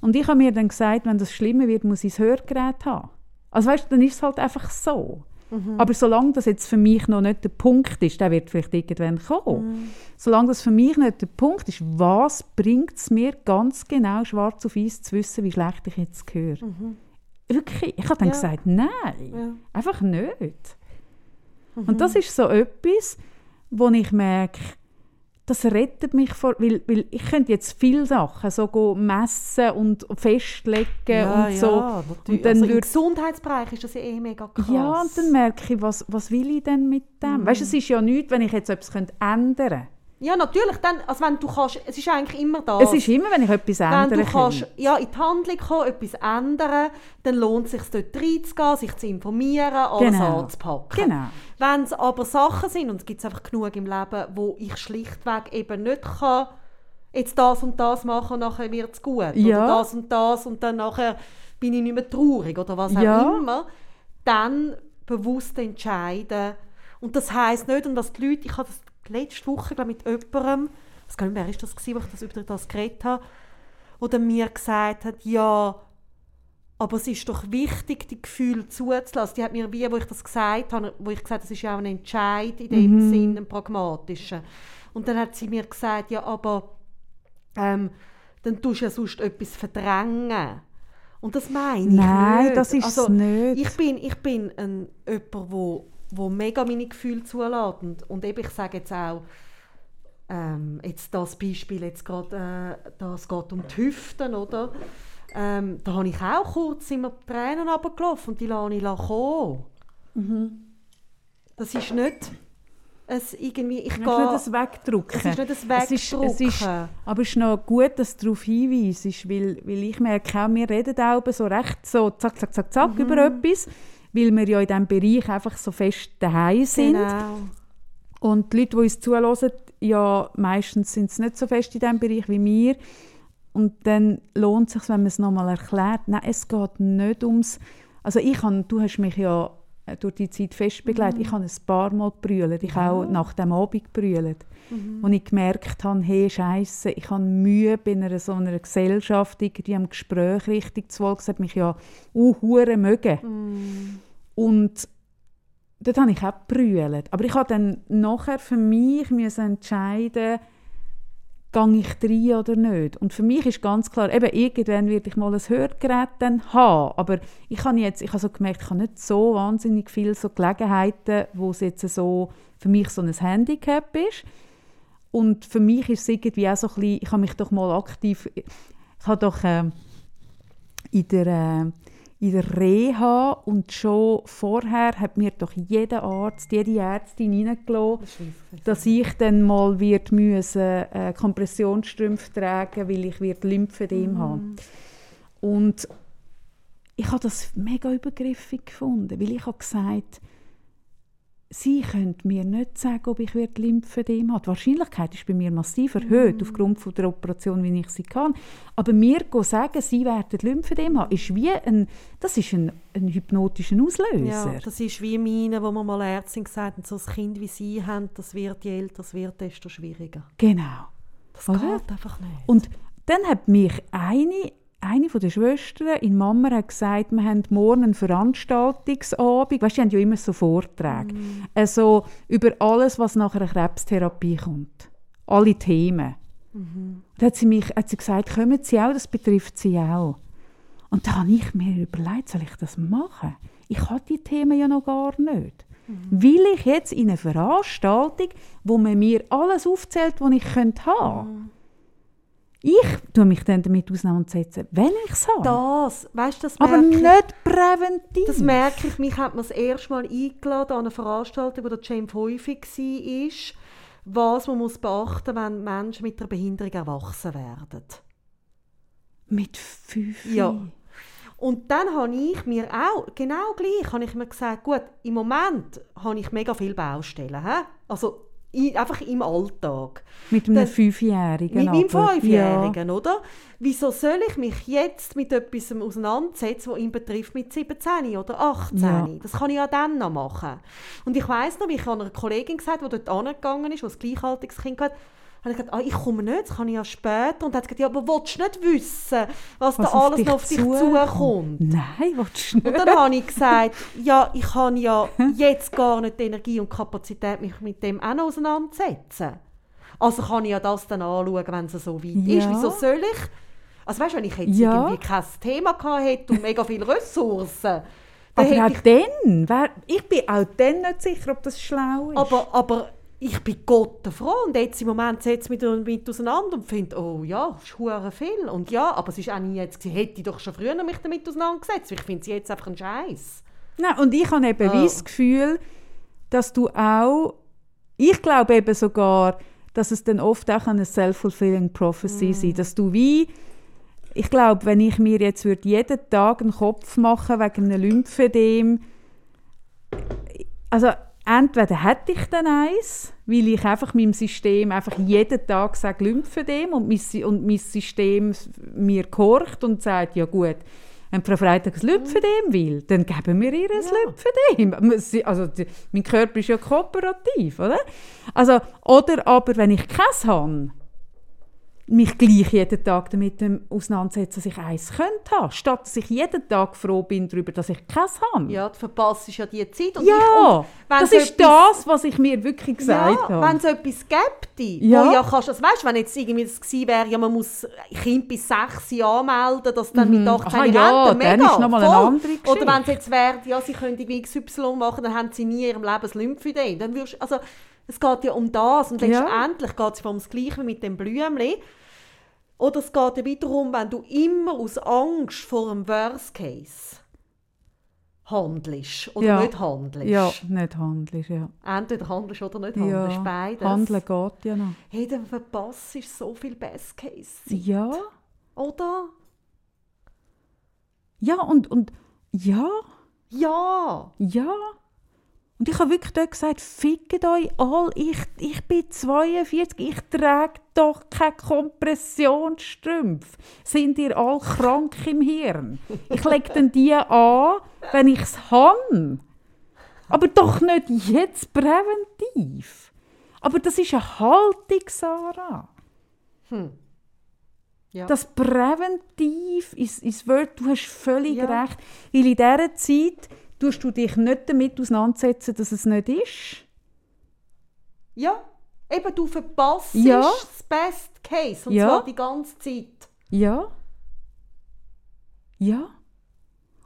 Und ich habe mir dann gesagt, wenn das schlimmer wird, muss ich das Hörgerät haben. Also weißt, dann ist es halt einfach so. Aber solange das jetzt für mich noch nicht der Punkt ist, der wird vielleicht irgendwann kommen. Solange das für mich nicht der Punkt ist, was bringt es mir ganz genau schwarz auf weiß zu wissen, wie schlecht ich jetzt höre? Wirklich, ich habe dann Ja. gesagt, nein, Ja. einfach nicht. Und das ist so etwas, wo ich merke, das rettet mich vor, weil, weil ich könnte jetzt viele Sachen so go messen und festlegen ja, und so. Ja. Und dann also Im Gesundheitsbereich ist das ja eh mega krass. ja, und dann merke ich, was, was will ich denn mit dem? Mhm. Weißt du, es ist ja nichts, wenn ich jetzt etwas ändern könnte. Ja, natürlich. Dann, also wenn du kannst, es ist eigentlich immer das. Es ist immer, wenn ich etwas wenn ändern du kannst kann. ja, in die Handlung kommen, etwas ändern, dann lohnt es sich dort reinzugehen, sich zu informieren, alles Genau. anzupacken. Genau. Wenn es aber Sachen sind, und es gibt einfach genug im Leben, wo ich schlichtweg eben nicht kann, jetzt das und das machen und nachher wird es gut. Ja. Oder das und das und dann nachher bin ich nicht mehr traurig oder was auch Ja. immer. Dann bewusst entscheiden. Und das heisst nicht, und was die Leute, ich habe das letzte Woche glaub, mit jemandem, ich weiß gar nicht, wer ist das gewesen, wo ich das über das geredet habe, oder mir gesagt hat, ja, aber es ist doch wichtig, die Gefühle zuzulassen. Die hat mir, wie, wo ich das gesagt habe, wo ich gesagt habe, das ist ja auch ein Entscheid in dem Sinn, ein pragmatischer. Und dann hat sie mir gesagt, ja, aber ähm, dann tust du ja sonst etwas verdrängen. Und das meine ich Nein, nicht. das ist also, nicht. Ich bin, ich bin ein, jemand, wo, wo mega meine Gefühle zulässt. Und, und eben, ich sage jetzt auch, ähm, jetzt das Beispiel, jetzt gerade, äh, das geht um die Hüften, oder? Ähm, da habe ich auch kurz immer die Tränen runtergelaufen und die lasse ich kommen. Das ist nicht ein irgendwie, ich Es ist gehe... nicht das Wegdrücken. Es ist nicht das Es ist, es ist, Wegdrücken. aber es ist noch gut, dass du darauf hinweisst, weil, weil ich merke auch, wir reden auch so recht so zack, zack, zack, zack Mhm. über etwas, weil wir ja in diesem Bereich einfach so fest daheim sind. Genau. Und die Leute, die uns zuhören, ja, meistens sind sie nicht so fest in diesem Bereich wie wir. Und dann lohnt es sich, wenn man es nochmal erklärt. Nein, es geht nicht ums... Also ich kann, du hast mich ja äh, durch die Zeit fest begleitet. Ich habe ein paar Mal gebrüllt. Ich habe auch nach dem Abend gebrüllt. Und ich gemerkt habe, hey, Scheiße, ich habe Mühe bei einer so einer Gesellschaft, irgendwie am Gespräch richtig zu wollen. Das hat mich ja uh, hure mögen. Und dort habe ich auch gebrüllt. Aber ich habe dann nachher für mich müssen entscheiden, gehe ich rein oder nicht? Und für mich ist ganz klar, eben irgendwann werde ich mal ein Hörgerät dann haben, aber ich habe jetzt, ich habe so gemerkt, ich habe nicht so wahnsinnig viele so Gelegenheiten, wo es jetzt so für mich so ein Handicap ist. Und für mich ist es irgendwie auch so ein bisschen, ich habe mich doch mal aktiv, ich habe doch äh, in der äh, in der Reha und schon vorher hat mir doch jeder Arzt, jede Ärztin reingelassen, dass ich dann mal wird müssen, äh, Kompressionsstrümpfe tragen weil ich wird Lymphedem mm. habe. Und ich habe das mega übergriffig gefunden, weil ich habe gesagt Sie können mir nicht sagen, ob ich Lymphödem habe. Die Wahrscheinlichkeit ist bei mir massiv erhöht, mm. aufgrund von der Operation, wie ich sie kann. Aber mir sagen, Sie werden Lymphödem haben, ist wie ein, das ist ein, ein hypnotischer Auslöser. Ja, das ist wie meine, wo man mal Ärztin gesagt hat, so ein Kind wie Sie haben, das wird, je älter es wird, desto schwieriger. Genau. Das Oder? geht einfach nicht. Und dann hat mich eine eine der Schwestern in Mama hat gesagt, wir haben morgen einen Veranstaltungsabend. Weißt, die haben ja immer so Vorträge. Mm. Also über alles, was nach einer Krebstherapie kommt. Alle Themen. Mhm. Da hat sie, mich, hat sie gesagt, kommen Sie auch, das betrifft Sie auch. Und da habe ich mir überlegt, soll ich das machen? Ich habe die Themen ja noch gar nicht. Mhm. Will ich jetzt in eine Veranstaltung, wo man mir alles aufzählt, was ich haben könnte Mhm. Ich tue mich dann damit auseinandersetzen, wenn ich es habe. Das, weißt, das Aber ich, nicht präventiv. Das merke ich. Mich hat man das erste Mal eingeladen an eine Veranstaltung, wo der James häufig war, was man muss beachten muss, wenn Menschen mit einer Behinderung erwachsen werden. Mit fünf? Ja. Und dann habe ich mir auch, genau gleich, habe ich mir gesagt, gut, im Moment habe ich mega viele Baustellen. He? Also einfach im Alltag. Mit einem Fünfjährigen? Mit meinem Fünfjährigen, ja. oder? Wieso soll ich mich jetzt mit etwas auseinandersetzen, das ihn betrifft, mit 17 oder 18? Ja. Das kann ich ja dann noch machen. Und ich weiss noch, wie ich einer Kollegin gesagt habe, die dort angegangen ist, die ein gleichaltriges Kind hatte, habe ich gesagt, ah, ich komme nicht, das kann ich ja später. Und dann hat gesagt, ja, aber willst du nicht wissen, was, was da alles noch auf dich zukommt? Nein, willst du nicht. Und dann habe ich gesagt, ja, ich habe ja jetzt gar nicht die Energie und Kapazität, mich mit dem auch noch auseinanderzusetzen. Also kann ich ja das dann anschauen, wenn es so weit ja. ist. Wieso soll ich? Also weißt du, wenn ich jetzt ja. irgendwie kein Thema gehabt hätte und mega viele Ressourcen, aber auch ich, dann, ich bin auch dann nicht sicher, ob das schlau ist. Aber, aber ich bin Gott froh und jetzt im Moment setze ich mich damit auseinander und finde, oh ja, das ist viel. Und ja, aber es ist auch nie jetzt, hätte ich doch schon früher mich damit auseinandergesetzt. Ich finde es jetzt einfach ein Scheiß. Nein, und ich habe eben oh. das Gefühl, dass du auch, ich glaube eben sogar, dass es dann oft auch eine self-fulfilling prophecy mm. sein, dass du wie ich glaube, wenn ich mir jetzt würde jeden Tag einen Kopf machen wegen einem Lymphedem, also entweder hätte ich dann eins, weil ich einfach meinem System einfach jeden Tag sage Lymphedem und mein, und mein System mir gehorcht und sagt, ja gut, wenn Frau Freitag ein Lymphedem will, dann geben wir ihr ein ja. Lymphedem. Also, die, mein Körper ist ja kooperativ, oder? Also, oder aber, wenn ich keins habe, mich gleich jeden Tag damit auseinandersetzen, dass ich eins könnte haben, statt dass ich jeden Tag froh bin darüber, dass ich keins habe. Ja, du verpasst ja die Zeit. Und ja, ich, und das ist etwas, das, was ich mir wirklich gesagt ja, habe. wenn es etwas gäbe, ja. wo ja kannst, also weißt, wenn jetzt irgendwie das gewesen wäre, ja, man muss Kind bis sechs Jahre anmelden, dass dann mhm. mit 18 Aha, ja, Rente, mega, dann ist nochmal eine andere Geschichte. Oder wenn es jetzt wäre, ja, sie können XY machen, dann haben sie nie in ihrem Leben ein Lymphödem. Dann würdest, also, es geht ja um das und letztendlich ja. geht es um das Gleiche mit dem Blümchen. Oder es geht ja wiederum, wenn du immer aus Angst vor einem Worst Case handelst oder ja. nicht handelst. Ja, nicht handelst, ja. Entweder handelst oder nicht handelst, ja. beides. Handeln geht ja noch. Hey, dann verpasst du so viel Best Case. Ja. Oder? Ja, und, und ja. Ja. Ja. Und ich habe wirklich dort gesagt, fickt euch all, ich, ich bin 42, ich trage doch keine Kompressionsstrümpfe. Sind ihr all krank im Hirn? Ich lege dann die an, wenn ich es habe. Aber doch nicht jetzt präventiv. Aber das ist eine Haltung, Sarah. Hm. Ja. Das präventiv ist, ist Wort, du hast völlig ja. recht. Weil in dieser Zeit tust du dich nicht damit auseinandersetzen, dass es nicht ist? Ja. Eben, du verpasst Ja. das Best Case. Und Ja. zwar die ganze Zeit. Ja. Ja.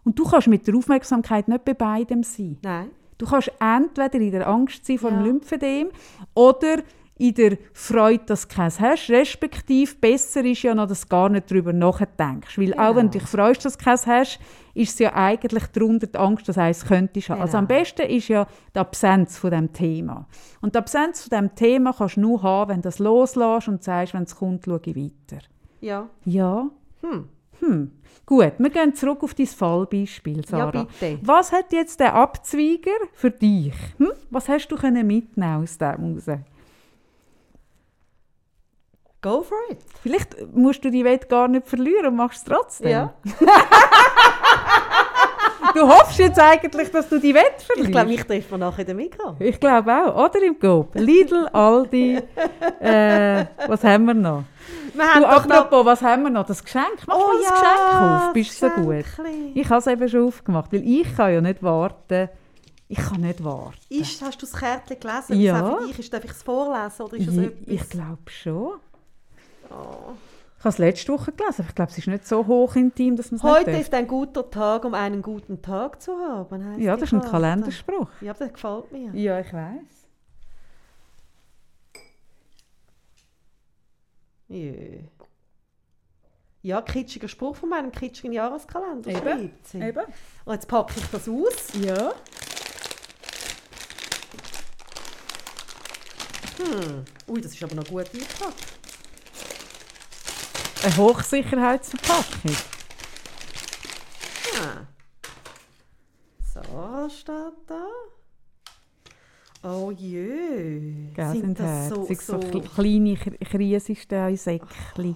Und du kannst mit der Aufmerksamkeit nicht bei beidem sein. Nein. Du kannst entweder in der Angst sein vor dem Ja. Lymphedem oder in der Freude, dass du keins hast. Respektive besser ist ja noch, dass du gar nicht darüber nachdenkst. Weil auch wenn du dich freust, dass du keins hast, ist es ja eigentlich darunter die Angst, dass du eins könntest haben. Also am Genau. besten ist ja die Absenz von dem Thema. Und die Absenz von dem Thema kannst du nur haben, wenn du das loslässt und sagst, wenn es kommt, schaue ich weiter. Ja. Ja. Hm. Hm. Gut, wir gehen zurück auf dein Fallbeispiel, Sarah. Ja, bitte. Was hat jetzt der Abzweiger für dich? Hm? Was hast du mitnehmen aus dem raus? Go for it. Vielleicht musst du die Welt gar nicht verlieren und machst es trotzdem. Ja. Du hoffst jetzt eigentlich, dass du die Wett verlierst. Ich glaube, ich treffe mir nachher in den Mikro. Ich glaube auch. Oder im Coop. Lidl, Aldi. äh, was haben wir noch? Wir haben Du, doch noch... apropos, was haben wir noch? Das Geschenk. Mach mal das Geschenk auf. Bist du so gut? Ich habe es eben schon aufgemacht, weil ich kann ja nicht warten. Ich kann nicht warten. Ist, hast du das Kärtchen gelesen? Ja. Für dich ist, darf ich es vorlesen? Oder ist Ich, etwas? ich glaube schon. Oh. Ich habe es letzte Woche gelesen, aber ich glaube, es ist nicht so hoch intim, dass man es Heute nicht ist ein guter Tag, um einen guten Tag zu haben. Ja, das ist ein Karte. Kalenderspruch. Ja, aber das gefällt mir. Ja, ich weiß. Jö. Ja, kitschiger Spruch von meinem kitschigen Jahreskalender. Eben, schreibt sie. Eben. Und jetzt packe ich das aus. Ja. Hm. Ui, das ist aber noch gut eingepackt. Eine Hochsicherheitsverpackung. Ah. So steht da. Oh jö. Gell, Sind sind das so. So, so, kle- kleine Krisensteinsäckchen.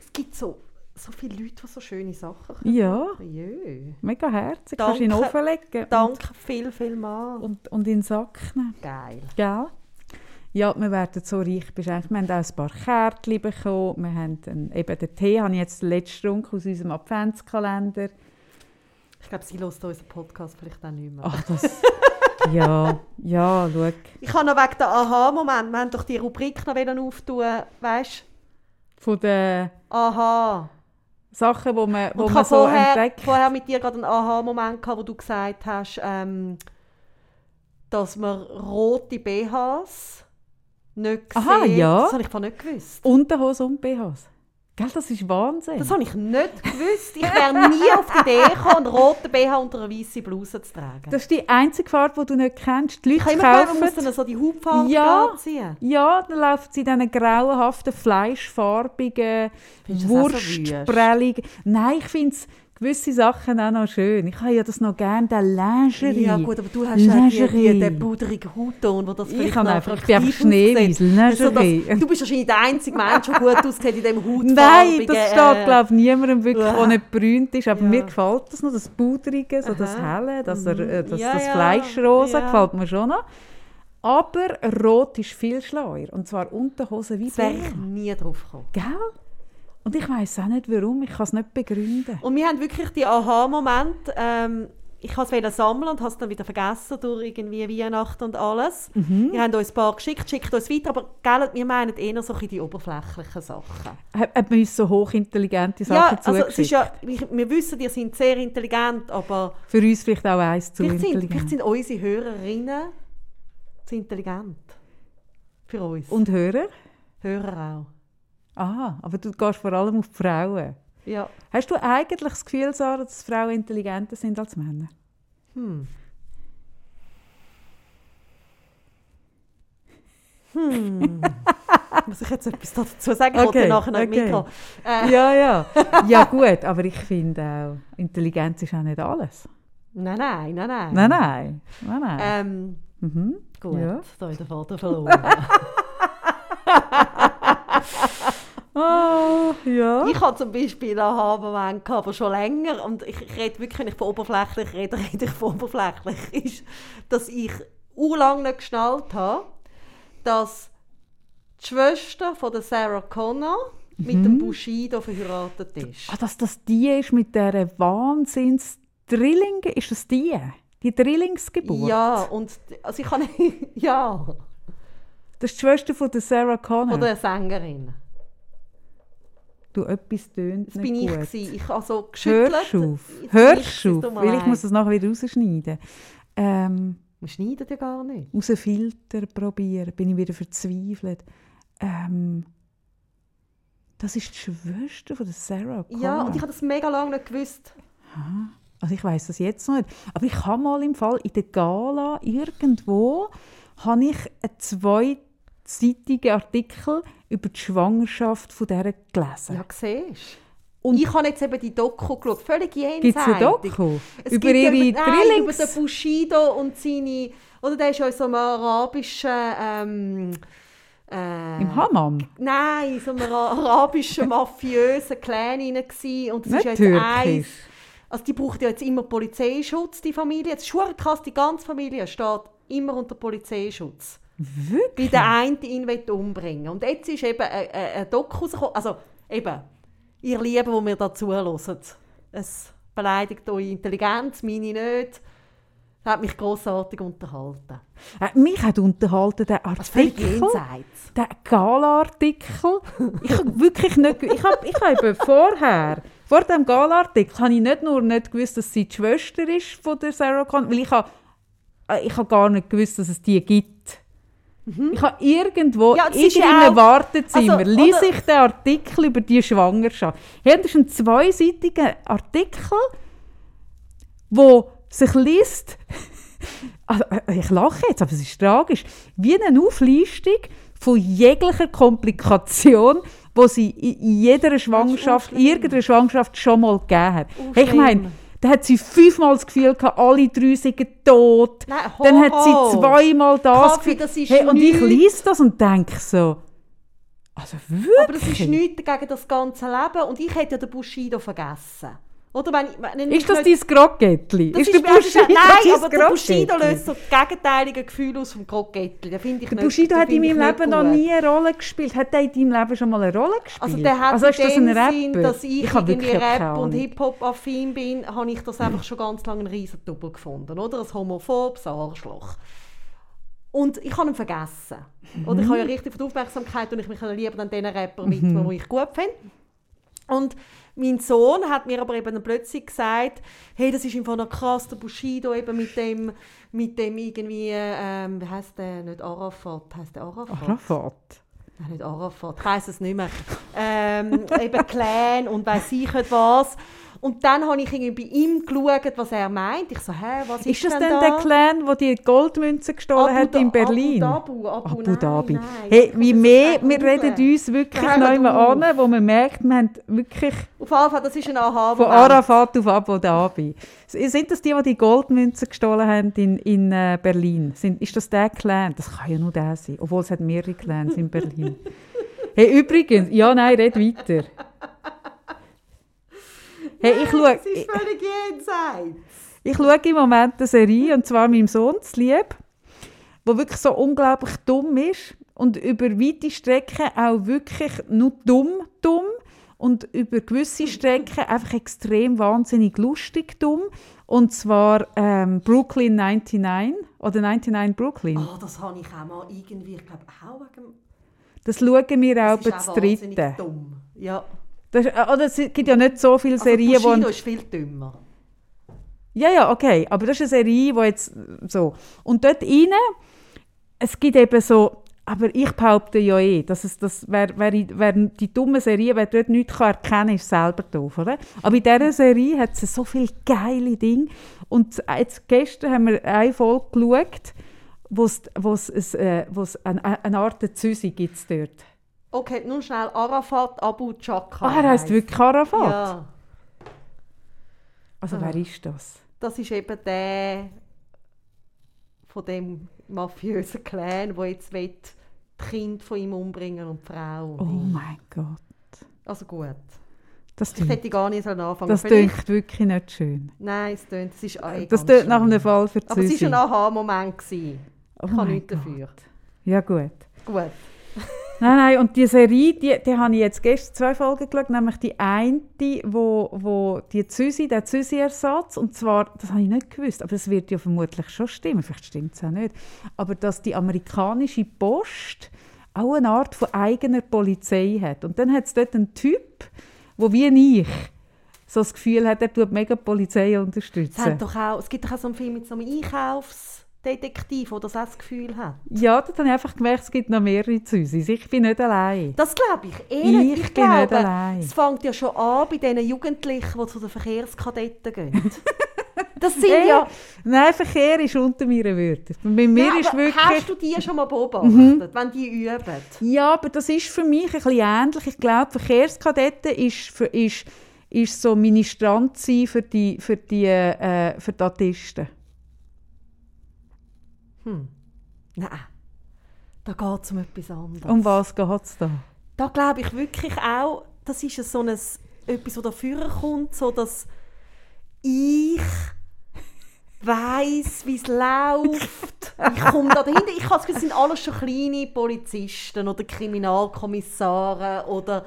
Es gibt so, so viele Leute, die so schöne Sachen können. Ja, Jö. mega herzig. Kannst du in den Danke. Ofen legen Danke viel, viel mal. und, und, und in den Sack nehmen. Geil. Gell? Ja, wir werden so reich beschenkt. Wir haben auch ein paar Kärtchen bekommen. Wir haben einen, eben den Tee, habe ich jetzt den letzten Strunk aus unserem Adventskalender. Ich glaube, sie hört unseren Podcast vielleicht auch nicht mehr. Ach, das... ja, ja, schau. Ich habe noch wegen der Aha-Moment, wir haben doch die Rubrik noch wollen auftun, weißt Von den du? Aha. Sachen, die man, wo man so vorher, entdeckt. vorher mit dir gerade einen Aha-Moment gehabt, wo du gesagt hast, ähm, dass man rote BHs nicht sieht. Aha, ja. Das habe ich nicht gewusst. Unterhose und BHs. Gell, das ist Wahnsinn. Das habe ich nicht gewusst. Ich wäre nie auf die Idee gekommen, einen roten BH unter eine weiße Bluse zu tragen. Das ist die einzige Farbe, die du nicht kennst. Die ich Leute immer muss kaufen... dann so die Hautfarbe Ja. anziehen. Ja, dann laufen sie in diesen grauenhaften, fleischfarbigen, auch so wurstprelligen... Nein, ich finde gewisse Sachen auch noch schön. Ich habe ja das noch gerne, den Lingerie. Ja gut, aber du hast ja die, die, Lingerie. den pudrigen Hautton, wo das Ich noch einfach- ich bin einfach Schneewiesel. Also Lingerie. das- Du bist wahrscheinlich der einzige Mensch, der gut aussieht in diesem hautfarbigen... Nein, das steht, äh, glaube ich, niemandem wirklich, der nicht berühmt ist. Aber Ja. mir gefällt das noch, das Pudrige, so das. Helle, das, äh, das, Ja, das. Fleischrosa Ja. gefällt mir schon noch. Aber Rot ist viel schlauer. Und zwar Unterhose wie Das wäre ich nie drauf gekommen. Gell? Und ich weiß auch nicht, warum. Ich kann es nicht begründen. Und wir haben wirklich die Aha-Momente. Ähm, ich wollte es sammeln und habe es dann wieder vergessen durch irgendwie Weihnachten und alles. Mhm. Wir haben uns ein paar geschickt, schickt uns weiter, aber gell, wir meinen eher so die oberflächlichen Sachen. Hat, man uns so hochintelligente Ja, Sachen also es ist ja, wir, wissen, ihr seid sehr intelligent, aber Für uns vielleicht auch eins zu vielleicht sind, vielleicht sind unsere Hörerinnen zu intelligent. Für uns. Und Hörer? Hörer auch. Aha, aber du gehst vor allem auf die Frauen. Ja. Hast du eigentlich das Gefühl, Sarah, dass Frauen intelligenter sind als Männer? Hm. Hm. Muss ich jetzt etwas dazu sagen? Ich Okay, ja nachher okay. Mikro. Äh, Ja, ja. Ja gut, aber ich finde auch, Intelligenz ist auch nicht alles. Nein, nein, nein, nein. Nein, nein. nein, nein. Ähm, mhm. gut, Ja. da ich den Vater verloren. Oh, ja. ich habe zum Beispiel einen Aha-Moment aber schon länger. Und ich, ich rede wirklich, wenn ich von oberflächlich rede, rede ich von oberflächlich. Ist, dass ich urlang nicht geschnallt habe, dass die Schwester von der Sarah Connor mit dem Bushido verheiratet ist. Ah, dass das die ist mit dieser wahnsinns Drilling, ist das die? Die Drillingsgeburt? Ja, und also ich kann ja. Das ist die Schwester von der Sarah Connor. Oder eine Sängerin. Du, etwas tönt Das bin ich. gut. Gewesen. Ich habe so geschüttelt. Hörst du auf? Hörst auf? Weil ich muss das nachher wieder rausschneiden. Ähm, Wir schneiden ja gar nicht. aus einem Filter probieren, bin ich wieder verzweifelt. Ähm, das ist die Schwester von der Sarah Connor. Ja, und ich habe das mega lange nicht gewusst. Also ich weiß das jetzt noch nicht. Aber ich habe mal im Fall in der Gala irgendwo habe ich einen zweiseitigen Artikel über die Schwangerschaft von dieser gelesen. Ja, siehst Und- Ich habe jetzt eben die Doku geschaut, völlig jenseitig. Gibt es ein Doku Es über gibt ihre über, nein, über Drillings? den Bushido und seine... Oder der ist ja in so einem arabischen... Ähm, äh, Im Hammam? Nein, in so einem arabischen, mafiösen Clan rein Und das Nicht ist jetzt eins... Also die braucht ja jetzt immer Polizeischutz, die Familie. Es ist krass, die ganze Familie steht immer unter Polizeischutz. Wirklich? der eine ihn will umbringen Und jetzt ist eben ein, ein, Doku rausgekommen. Also eben, ihr Lieben, die mir dazu hören. Es beleidigt eure Intelligenz, meine nicht. Das hat mich grossartig unterhalten. Äh, mich hat unterhalten der Artikel, der Gala-Artikel. Ich habe wirklich nicht, ich habe, ich habe eben vorher, vor dem Gala-Artikel, habe ich nicht nur nicht gewusst, dass sie die Schwester ist von der Sarah Connor, weil ich habe, äh, ich habe gar nicht gewusst, dass es die gibt. Ich habe irgendwo, Mhm. Ja, in auch- Wartezimmer, also, lese oder- ich den Artikel über die Schwangerschaft. Hier das ist ein zweiseitiger Artikel, wo sich liest, also, äh, ich lache jetzt, aber es ist tragisch, wie eine Auflistung von jeglicher Komplikation, wo sie in jeder Schwangerschaft, irgendeiner Schwangerschaft schon mal gegeben hat. Oh, Hey, ich meine, schlimm. da hat sie fünfmal das Gefühl gehabt, alle drei sind tot. Nein, Dann hat sie zweimal das Kaffee, Gefühl- das ist hey, Und ich lese das und denke so, also wirklich? Aber das ist nichts gegen das ganze Leben. Und ich hätte ja den Bushido vergessen. Oder wenn, ich- wenn ich Ist das dein Groggettli? Das Ist ist, der Bushido nein, aber der Bushido löst so das gegenteilige Gefühl aus vom ich Der nicht- Bushido hat in meinem ich Leben noch nie eine Rolle gespielt. Hat er in deinem Leben schon mal eine Rolle gespielt? Also der hat also ist das in ein Rapper? Sinn, dass ich, habe irgendwie Rap und. Hip-Hop-affin bin, habe ich das einfach schon ganz lange ein riesen Double gefunden. Oder? Ein homophobes Arschloch. Und ich habe ihn vergessen. Oder ich habe ja richtig viel Aufmerksamkeit und ich mich lieber an den Rapper widmen, die ich gut finde. Und mein Sohn hat mir aber eben plötzlich gesagt, hey, das ist einfach noch krass, der Bushido eben mit dem, mit dem irgendwie, ähm, wie heißt der, nicht Arafat, heißt der Arafat? Arafat. Nein, nicht Arafat, ich weiss es nicht mehr. Ähm, eben Clan und weiss ich nicht was. Und dann habe ich irgendwie bei ihm geschaut, was er meint. Ich so, hä, was ist, Ist das denn denn der Clan, der die Goldmünze gestohlen Abu hat in Berlin? Abu Abu, Abu nein, Dhabi. nein. Hey, wie mehr, wir reden uns wirklich einmal auf. an, wo man merkt, wir haben wirklich Auf jeden Fall, das ist ein aha von Arafat auf Abu Dhabi. Sind das die, die die Goldmünze gestohlen haben in, in äh, Berlin? Sind, ist das der Clan? Das kann ja nur der sein, obwohl es hat mehrere Clans in Berlin. Hey, übrigens, ja, nein, red weiter. Hey, ich schaue, Das ist völlig jenseits. ich schaue im Moment eine Serie, und zwar meinem Sohn lieb, wo wirklich so unglaublich dumm ist und über weite Strecken auch wirklich nur dumm, dumm und über gewisse Strecken einfach extrem wahnsinnig lustig dumm. Und zwar ähm, Brooklyn 99 oder 99 Brooklyn. Oh, das habe ich auch mal irgendwie, ich glaube, auch wegen... Das schauen wir auch Das ist das auch wahnsinnig dritte. dumm. Ja. Das, ist- oder es gibt ja nicht so viele Also Serien, wo... Bushido ist viel dümmer. Ja, ja, okay. Aber das ist eine Serie, die jetzt so. Und dort rein, es gibt eben so, aber ich behaupte ja eh, dass es, das, wer, wer, wer die dumme Serie, wer dort nichts kann erkennen kann, ist selber doof, oder? Aber in dieser Serie hat es so viele geile Dinge. Und jetzt gestern haben wir eine Folge geschaut, wo es, wo es, es, äh, wo es eine, eine Art Züsi gibt dort. Okay, nun schnell Arafat Abu Chaka. Ah, er heisst wirklich Arafat? Ja, Also Ah. wer ist das? das ist eben der von dem mafiösen Clan, der jetzt will, die Kinder von ihm umbringen und die Frau. Oh mein Gott. Also gut. Das Ich klingt, hätte gar nicht anfangen das klingt wirklich nicht schön. Nein, es tönt, es ist eh Das tut nach einem Fall für Aber es war ein Aha-Moment. Oh Ich kann mein nichts dafür. Ja, gut. Gut. Nein, nein, und die Serie, die, die habe ich jetzt gestern zwei Folgen geschaut, nämlich die eine, wo, wo die Züsi, der Züsi-Ersatz, und zwar, das habe ich nicht gewusst, aber das wird ja vermutlich schon stimmen, vielleicht stimmt es auch nicht, aber dass die amerikanische Post auch eine Art von eigener Polizei hat. Und dann hat es dort einen Typ, der wie ich so das Gefühl hat, er tut mega die Polizei Es, hat unterstützen. doch auch, es gibt doch auch so einen Film mit so einem Einkaufsdetektiv, der das auch das Gefühl hat. Ja, dann habe ich einfach gemerkt, es gibt noch mehrere Züsis. Ich bin nicht allein. Das glaube ich eh nicht. Ich Ich, bin nicht glaube, allein. es fängt ja schon an bei diesen Jugendlichen, die zu den Verkehrskadetten gehen. Das sind Äh, ja... Nein, Verkehr ist unter meinen Würden. Bei mir Ja, ist wirklich... Hast du die schon mal beobachtet, wenn die üben? Ja, aber das ist für mich ein bisschen ähnlich. Ich glaube, Verkehrskadetten ist, für, ist, ist so Ministrant sein für die, für die, äh, für die Autisten. Hm. Nein, da geht es um etwas anderes. Um was geht es da? Da glaube ich wirklich auch, das ist so ein, etwas, was da vorne kommt, so dass ich weiss, wie es läuft. Ich komme da dahinter. Ich habe das es sind alles schon kleine Polizisten oder Kriminalkommissare oder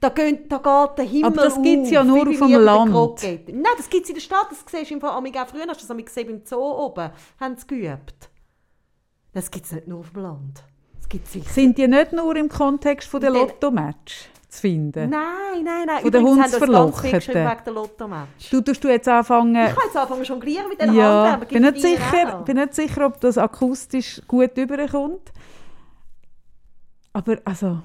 da, gehen, da geht der Himmel Aber das gibt's auf, ja nur auf dem Land. Nein, das gibt es in der Stadt. Das siehst du im Fall auch früher. Hast du das gesehen beim Zoo oben? Haben sie geübt. Das gibt es nicht nur auf dem Land. Das gibt sicher. Sind die nicht nur im Kontext von der Lotto-Match zu finden? Nein, nein, nein. Von den Lotto-Match. Du tust du jetzt anfangen... Ich kann jetzt anfangen jonglieren mit den Ja, Handwerben. bin nicht, Gibt's die sicher, auch? bin nicht sicher, ob das akustisch gut überkommt. Aber also,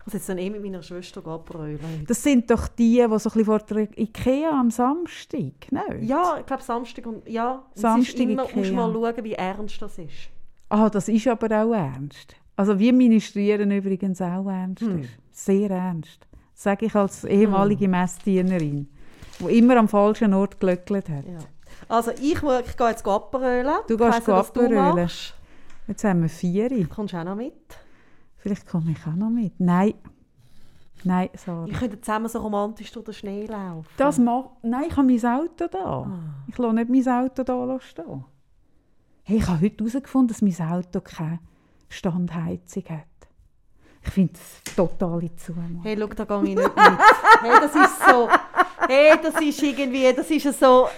Ich muss jetzt dann eh mit meiner Schwester abbrüllen. das sind doch die, die so ein bisschen vor der Ikea am Samstag, nicht? Ja, ich glaube Samstag und ja. Samstag immer, Ikea. musst mal schauen, wie ernst das ist. Ah, das ist aber auch ernst. Also wir ministrieren übrigens auch ernst. Hm. Sehr ernst. Das sage ich als ehemalige Messdienerin, die immer am falschen Ort gelöckelt hat. Ja. Also ich, ich gehe jetzt abbrüllen. Du gehst machst. Jetzt haben wir vier. Kommst du auch noch mit? Vielleicht komme ich auch noch mit. Nein. Nein, Sarah. Wir könnten zusammen so romantisch durch den Schnee laufen. Das macht... Nein, ich habe mein Auto da. Ah. Ich lasse nicht mein Auto da stehen. Hey, ich habe heute herausgefunden, dass mein Auto keine Standheizung hat. Ich finde das totale Zumutung. Hey, schau, da gehe ich nicht mit. Hey, das ist so... Hey, das ist irgendwie... Das ist so...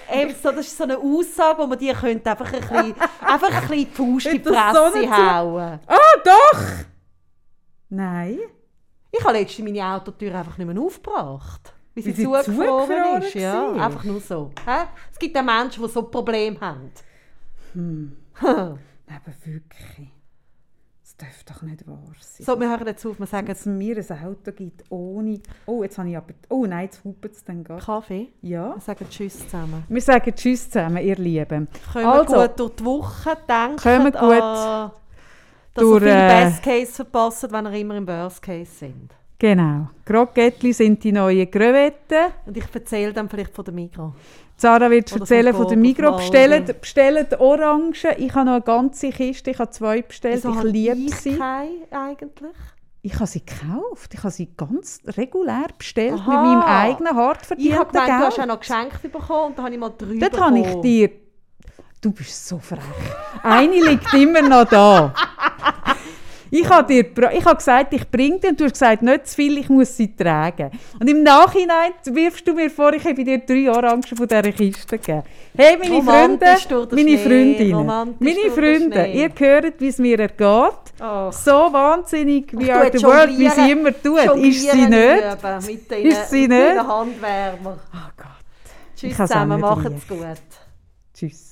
So das ist so eine Aussage, wo man dir könnte einfach ein bisschen... Einfach ein bisschen die Faust in die Das so hauen. Ah, doch! Nein. Ich habe letztens meine Autotür einfach nicht mehr aufgebracht. Wie sie, sie zugefroren ist. Ja, einfach nur so. Es gibt auch Menschen, die so Probleme haben. Aber wirklich. Das darf doch nicht wahr sein. So, wir hören jetzt auf, wir sagen dass es mir ein Auto gibt ohne... Oh, jetzt habe ich aber... Oh nein, jetzt hupert es dann gerade. Kaffee. Ja. Wir sagen Tschüss zusammen. Wir sagen Tschüss zusammen, ihr Lieben. Kommen Also. gut durch die Woche, denken Kommen gut an, dass durch, ihr viel äh, Best Case verpasst, wenn ihr immer im Worst Case sind. Genau. Krokettli sind die neuen Crevetten. Und ich erzähle dann vielleicht von der Migros. Sarah wird Oder erzählen von der Migros. Bestellt, bestellt Orangen. Ich habe noch eine ganze Kiste. Ich habe zwei bestellt. Wieso ich liebe ich sie. keine eigentlich? Ich habe sie gekauft. Ich habe sie ganz regulär bestellt Aha. mit meinem eigenen hart Ich verdienten habe gemeint, du hast auch Geld. noch Geschenke bekommen und da habe ich mal drei Dort habe ich dir... Du bist so frech. Eine liegt immer noch da. Ich habe, dir, bra- ich habe gesagt, ich bringe die und du hast gesagt, nicht zu viel, ich muss sie tragen. Und im Nachhinein wirfst du mir vor, ich habe dir drei Orangen von dieser Kiste gegeben. Hey, meine Freunde, Romantisch den meine Freundinnen, romantisch meine Freunde, ihr hört, wie es mir ergeht. Ach. So wahnsinnig, wie tue the world, wie sie immer tut. Ist sie nicht? den, Ist sie mit nicht? Handwärmer. Oh Gott. Tschüss zusammen, macht's lieb. gut. Tschüss.